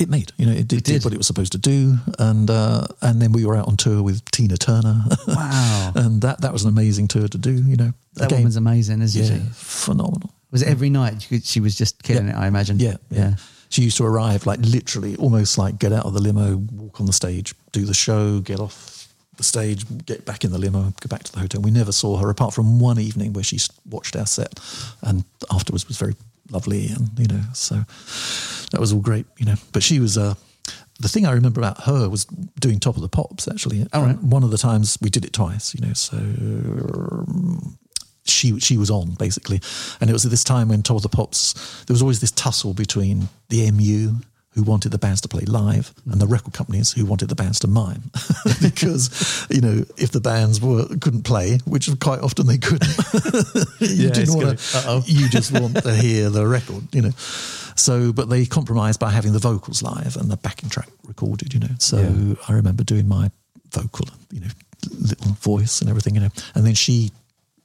it made. You know, it did, It did. what it was supposed to do, and uh, and then we were out on tour with Tina Turner. Wow. and that that was an amazing tour to do. You know, That Again, woman's amazing, isn't yeah, she? phenomenal. Was it every night? She, could- she was just killing Yeah. it, I imagine. Yeah, yeah. She used to arrive like literally, almost like get out of the limo, walk on the stage, do the show, get off the stage, get back in the limo, go back to the hotel. We never saw her apart from one evening where she watched our set, and afterwards was very lovely, and you know, so that was all great, you know. But she was. Uh, the thing I remember about her was doing Top of the Pops. Actually, All right. one of the times we did it twice, you know. So um, she she was on basically, and it was at this time when Top of the Pops there was always this tussle between the MU who wanted the bands to play live and the record companies who wanted the bands to mime because you know if the bands were couldn't play which quite often they couldn't you Yeah, didn't want to you just want to hear the record you know so but they compromised by having the vocals live and the backing track recorded you know so Yeah. I remember doing my vocal you know little voice and everything you know and then she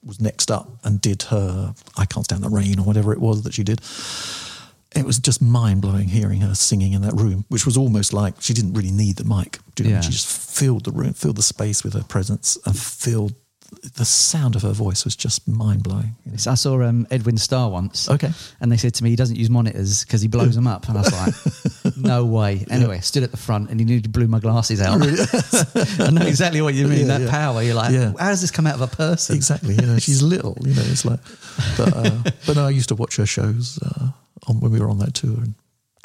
was next up and did her I Can't Stand the Rain or whatever it was that she did. It was just mind blowing hearing her singing in that room, which was almost like she didn't really need the mic. Do you know? Yeah. She just filled the room, filled the space with her presence, and filled the sound of her voice was just mind blowing. So I saw um, Edwin Starr once. Okay. And they said to me he doesn't use monitors because he blows them up. And I was like, no way. Anyway, I stood at the front and he nearly blew my glasses out. I know exactly what you mean. Yeah, that yeah. power. You're like, Yeah. how does this come out of a person? Exactly, you know, she's little, you know, it's like, but, uh, but no, I used to watch her shows uh, on when we were on that tour, and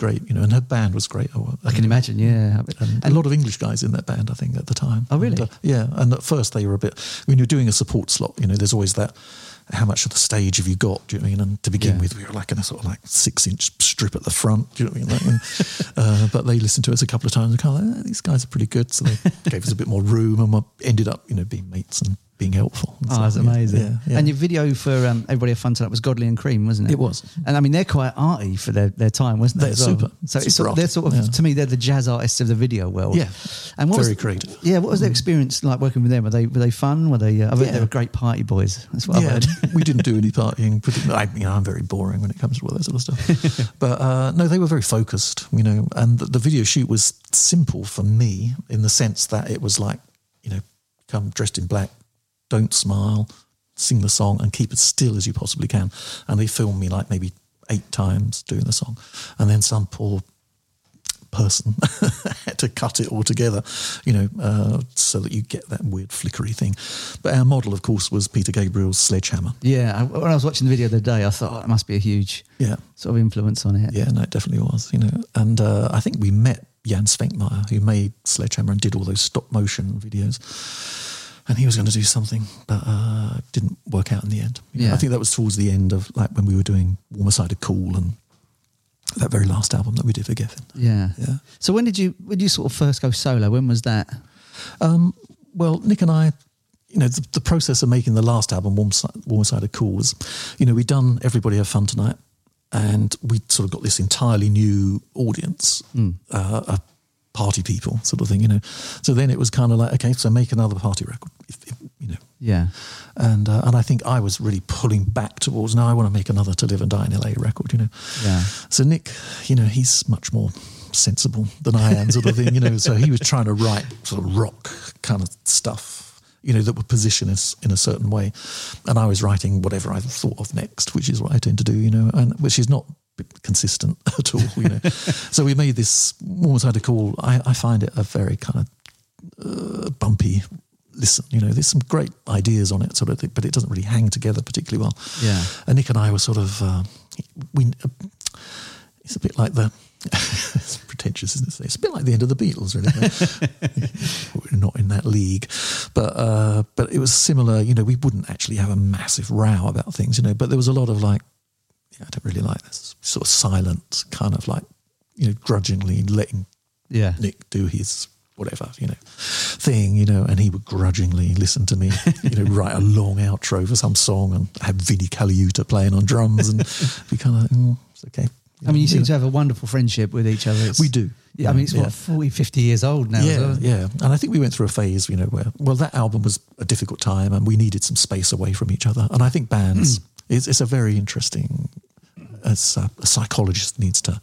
great, you know, and her band was great. Oh, I can imagine, yeah. and a lot of English guys in that band, I think, at the time. Oh, really? And, uh, yeah. And at first they were a bit, when you're doing a support slot, you know, there's always that, how much of the stage have you got? Do you know what I mean? And to begin Yeah. with, we were like in a sort of like six inch strip at the front. Do you know what I mean? And, uh, but they listened to us a couple of times and kind of like, eh, these guys are pretty good. So they gave us a bit more room and we ended up, you know, being mates and being helpful. Oh, so, that's amazing. Yeah, yeah. And your video for um, Everybody Have Fun Tonight was Godley and Creme, wasn't it? It was. And I mean, they're quite arty for their, their time, wasn't they? They're well? super. So it's Super sort, they're sort of, yeah. to me, they're the jazz artists of the video world. Yeah. And what Very was, creative. Yeah. What was their experience like working with them? Were they were they fun? Were they? Uh, I bet Yeah. they were great party boys. That's what I've yeah, heard. we didn't do any partying. I, you know, I'm very boring when it comes to all that sort of stuff. but uh, no, they were very focused, you know. And the, the video shoot was simple for me in the sense that it was like, you know, come dressed in black, don't smile, sing the song, and keep as still as you possibly can. And they filmed me like maybe eight times doing the song, and then some poor person had to cut it all together, you know, uh, so that you get that weird flickery thing. But our model, of course, was Peter Gabriel's Sledgehammer. Yeah, when I was watching the video the other day, I thought oh, it must be a huge Yeah. sort of influence on it. Yeah, no, it definitely was, you know. And uh, I think we met Jan Svankmajer, who made Sledgehammer and did all those stop motion videos. And he was going to do something, but uh, didn't work out in the end. Yeah. I think that was towards the end of like when we were doing Warmer Side of Cool and that very last album that we did for Geffen. Yeah. Yeah. So when did you when did you sort of first go solo? When was that? Um, well, Nick and I, you know, the, the process of making the last album, Warm Side, Warm Side of Cool, was, you know, we'd done Everybody Have Fun Tonight, and we sort of got this entirely new audience, uh, of party people, sort of thing, you know. So then it was kind of like, okay, so make another party record, if, if, you know. Yeah. And uh, and I think I was really pulling back towards now I want to make another To Live and Die in LA record, you know. Yeah. So Nick, you know, he's much more sensible than I am, sort of thing, you know. So he was trying to write sort of rock kind of stuff, you know, that would position us in a certain way, and I was writing whatever I thought of next, which is what I tend to do, you know, and which is not consistent at all, you know. so we made this almost had of call. I, I find it a very kind of uh, bumpy listen. You know, there's some great ideas on it, sort of, thing, but it doesn't really hang together particularly well. Yeah. And Nick and I were sort of uh, we. Uh, it's a bit like the. it's pretentious, isn't it? It's a bit like the end of the Beatles, really. We're not in that league, but uh, but it was similar. You know, we wouldn't actually have a massive row about things, you know, but there was a lot of like, I don't really like this sort of silent kind of like, you know, grudgingly letting Yeah. Nick do his whatever, you know, thing, you know, and he would grudgingly listen to me, you know, write a long outro for some song and have Vinnie Colaiuta playing on drums and be kind of, mm, it's okay. I mean, you seem know. to have a wonderful friendship with each other. It's- We do. Yeah, I mean, it's Yeah. what, 40, 50 years old now. yeah, well. yeah. And I think we went through a phase, you know, where, well, that album was a difficult time and we needed some space away from each other. And I think bands, it's, it's a very interesting, as a, a psychologist needs to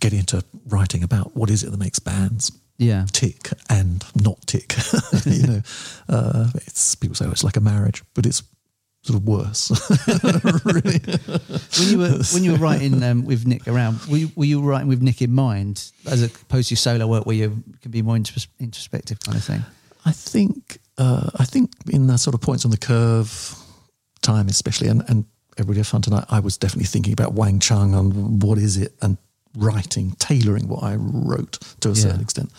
get into writing about what is it that makes bands Yeah. tick and not tick. you know, uh, it's people say oh, it's like a marriage, but it's sort of worse. really. when you were when you were writing um, with Nick around, were you, were you writing with Nick in mind as opposed to your solo work where you can be more intros- introspective kind of thing? I think uh, I think in the sort of points on the curve time, especially, and, and everybody have fun tonight. I was definitely thinking about Wang Chung and what is it, and writing, tailoring what I wrote to a certain extent.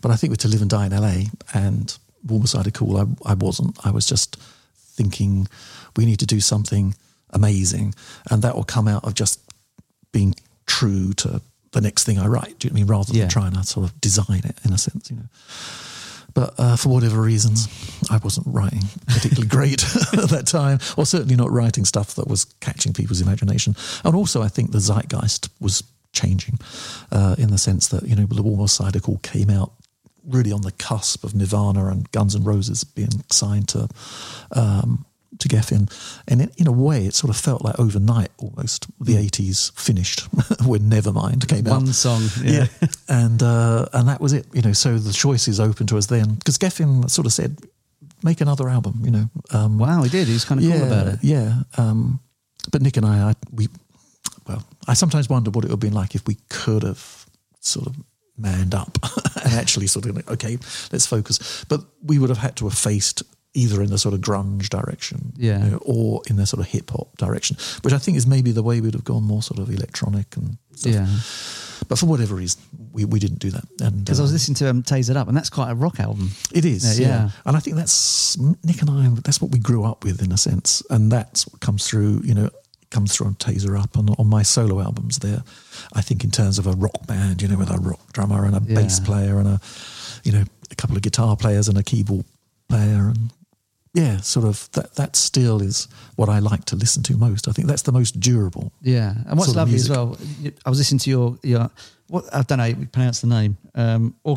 But I think with To Live and Die in LA and Warmer Side of Cool, I, I wasn't. I was just thinking we need to do something amazing, and that will come out of just being true to the next thing I write. Do you know what I mean? Rather than Yeah. trying to sort of design it in a sense, you know. But uh, for whatever reasons, I wasn't writing particularly great at that time, or certainly not writing stuff that was catching people's imagination. And also, I think the zeitgeist was changing uh, in the sense that, you know, the of Cool came out really on the cusp of Nirvana and Guns N' Roses being signed to um, to Geffen, and in, in a way, it sort of felt like overnight almost the '80s finished when Nevermind came out. One song, yeah. and uh, and that was it. You know, so the choice is open to us then because Geffen sort of said, make another album. You know, um, Wow, he did. He was kind of yeah, cool about it. Yeah, um, but Nick and I, I, we, well, I sometimes wonder what it would have been like if we could have sort of manned up and actually sort of like, okay, let's focus. But we would have had to have faced either in the sort of grunge direction, Yeah. you know, or in the sort of hip hop direction, which I think is maybe the way we'd have gone more sort of electronic and stuff. Yeah. But for whatever reason, we, we didn't do that. And Because I was uh, listening to um, Tasered Up, and that's quite a rock album. it is, Yeah, yeah, yeah. And I think that's Nick and I. That's what we grew up with, in a sense, and that's what comes through. You know, comes through on Tazer Up and on my solo albums. There, I think in terms of a rock band, you know, with a rock drummer and a Yeah. bass player and a, you know, a couple of guitar players and a keyboard player and. Yeah, sort of that. That still is what I like to listen to most. I think that's the most durable. Yeah, and what's lovely as well, I was listening to your your what I don't know how you pronounce the name, um. Oh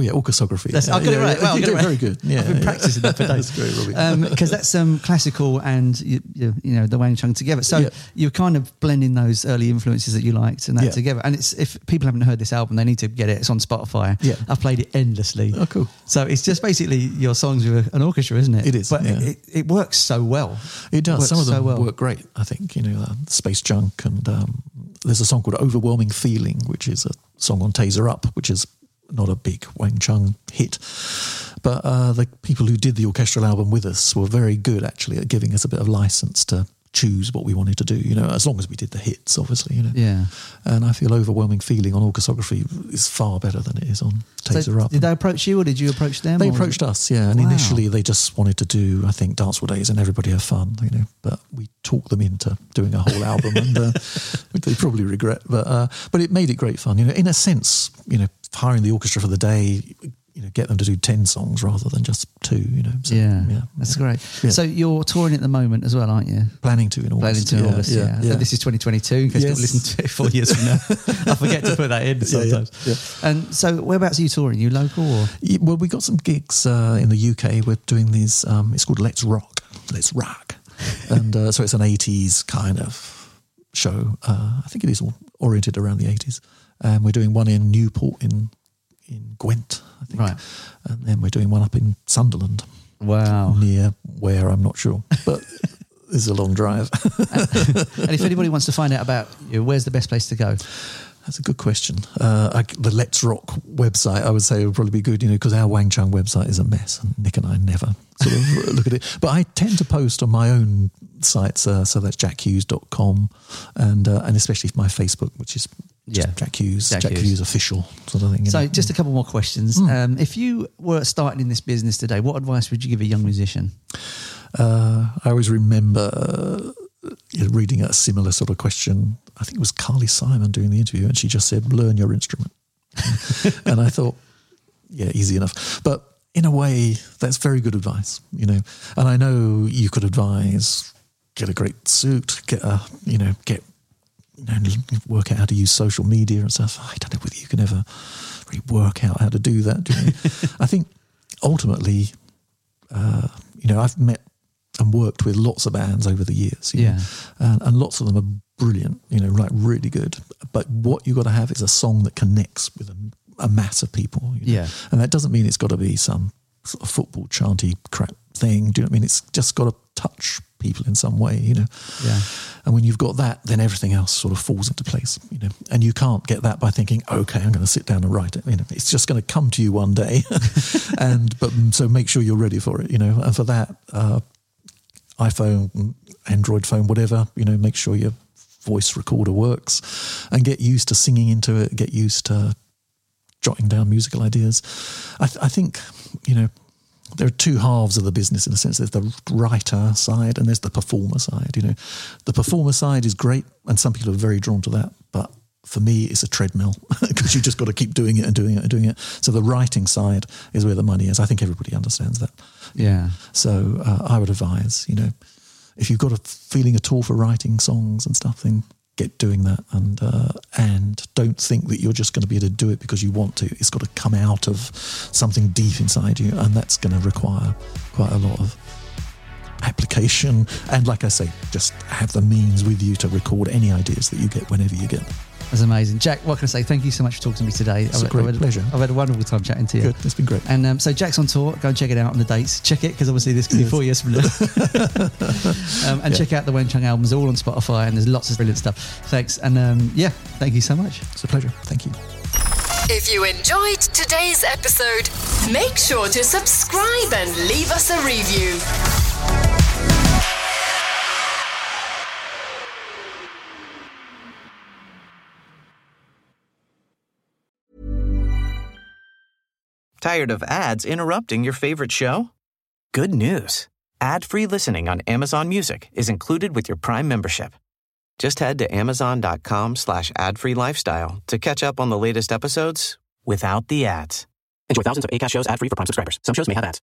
yeah, orchesography. That's, yeah, I got it right. yeah. Well, I You got did it right. very good. Yeah, I've been yeah. practicing that for days. That's great, Robbie. Because that's um, classical and you, you, you know the Wang Chung together. So Yeah. you're kind of blending those early influences that you liked and that Yeah. together. And it's if people haven't heard this album, they need to get it. It's on Spotify. Yeah. I've played it endlessly. Oh, cool. So it's just basically your songs with an orchestra, isn't it? It is, but yeah. it, it works so well. It does. Works Some of them so well. work great. I think you know, uh, Space Junk and um, there's a song called Overwhelming Feeling, which is a song on Tazer Up, which is not a big Wang Chung hit. But uh, the people who did the orchestral album with us were very good actually at giving us a bit of license to choose what we wanted to do, you know, as long as we did the hits, obviously, you know. Yeah. And I feel overwhelming feeling on orchesography is far better than it is on Tazer So Up. did they approach you or did you approach them? They approached it- us, yeah, and Wow. initially they just wanted to do, I think, dance Dancehall Days and everybody have fun, you know. But we talked them into doing a whole album, and uh, they probably regret. But uh, but it made it great fun, you know. In a sense, you know, hiring the orchestra for the day, you know, get them to do ten songs rather than just two, you know. So, Yeah, yeah, that's yeah. great. So you're touring at the moment as well, aren't you? Planning to in august Planning to in August, yeah. yeah. This is 2022. In case Yes. people listen to it four years from now, I forget to put that in sometimes. And so, whereabouts are you touring? you local or? Yeah, well, we got some gigs uh, in the UK. We're doing these. Um, it's called Let's Rock. Let's Rock, and uh, so it's an '80s kind of show. Uh, I think it is all oriented around the '80s. And we're doing one in Newport in in Gwent, I think. Right. And then we're doing one up in Sunderland, Wow. near where I'm not sure, but it's a long drive. and if anybody wants to find out about you, where's the best place to go? That's a good question. Uh, I, the Let's Rock website, I would say, would probably be good, you know, because our Wang Chung website is a mess, and Nick and I never sort of look at it. But I tend to post on my own sites, uh, so that's jackhues.com, and uh, and especially my Facebook, which is just Yeah. Jack Hues, Jack Jack, Hues. Hues. official sort of thing. So, know. just a couple more questions. Hmm. Um, if you were starting in this business today, what advice would you give a young musician? Uh, I always remember uh, reading a similar sort of question. I think it was Carly Simon doing the interview, and she just said, "Learn your instrument." and I thought, yeah, easy enough. But in a way, that's very good advice, you know. And I know you could advise get a great suit, get a, you know, get, you know, work out how to use social media and stuff. I don't know whether you can ever really work out how to do that. Do you? I think ultimately, uh, you know, I've met and worked with lots of bands over the years. you know, Yeah. and, and lots of them are brilliant, you know, like really good. But what you've got to have is a song that connects with a, a mass of people. you know. Yeah. And that doesn't mean it's got to be some sort of football chanty crap thing. Do you know what I mean? It's just got to touch people in some way, you know. Yeah. And when you've got that, then everything else sort of falls into place, you know. And you can't get that by thinking, okay, I'm going to sit down and write it. You know, it's just going to come to you one day. and but mm, so make sure you're ready for it, you know. And for that, uh, iPhone, Android phone, whatever, you know, make sure your voice recorder works, and get used to singing into it. Get used to jotting down musical ideas. I, th- I think, you know, there are two halves of the business in a sense. There's the writer side and there's the performer side. You know, the performer side is great, and some people are very drawn to that. For me, it's a treadmill because you just got to keep doing it and doing it and doing it. So the writing side is where the money is. I think everybody understands that. Yeah. So uh, I would advise, you know, if you've got a feeling at all for writing songs and stuff, then get doing that, and uh, and don't think that you're just going to be able to do it because you want to. It's got to come out of something deep inside you, and that's going to require quite a lot of application. And like I say, just have the means with you to record any ideas that you get whenever you get them. That's amazing. Jack, what can I say? Thank you so much for talking to me today. It's a great had, pleasure. I've had a wonderful time chatting to you. Good, it's been great. And um, so Jack's on tour. Go and check it out on the dates. Check it because obviously this could be four years from now. um, and Yeah. check out the Wang Chung albums. They're all on Spotify and there's lots of brilliant stuff. Thanks. And um, yeah, thank you so much. It's a pleasure. Thank you. If you enjoyed today's episode, make sure to subscribe and leave us a review. Tired of ads interrupting your favorite show? Good news. Ad-free listening on Amazon Music is included with your Prime membership. Just head to amazon.com slash ad-free lifestyle to catch up on the latest episodes without the ads. Enjoy thousands of ACAST shows ad-free for Prime subscribers. Some shows may have ads.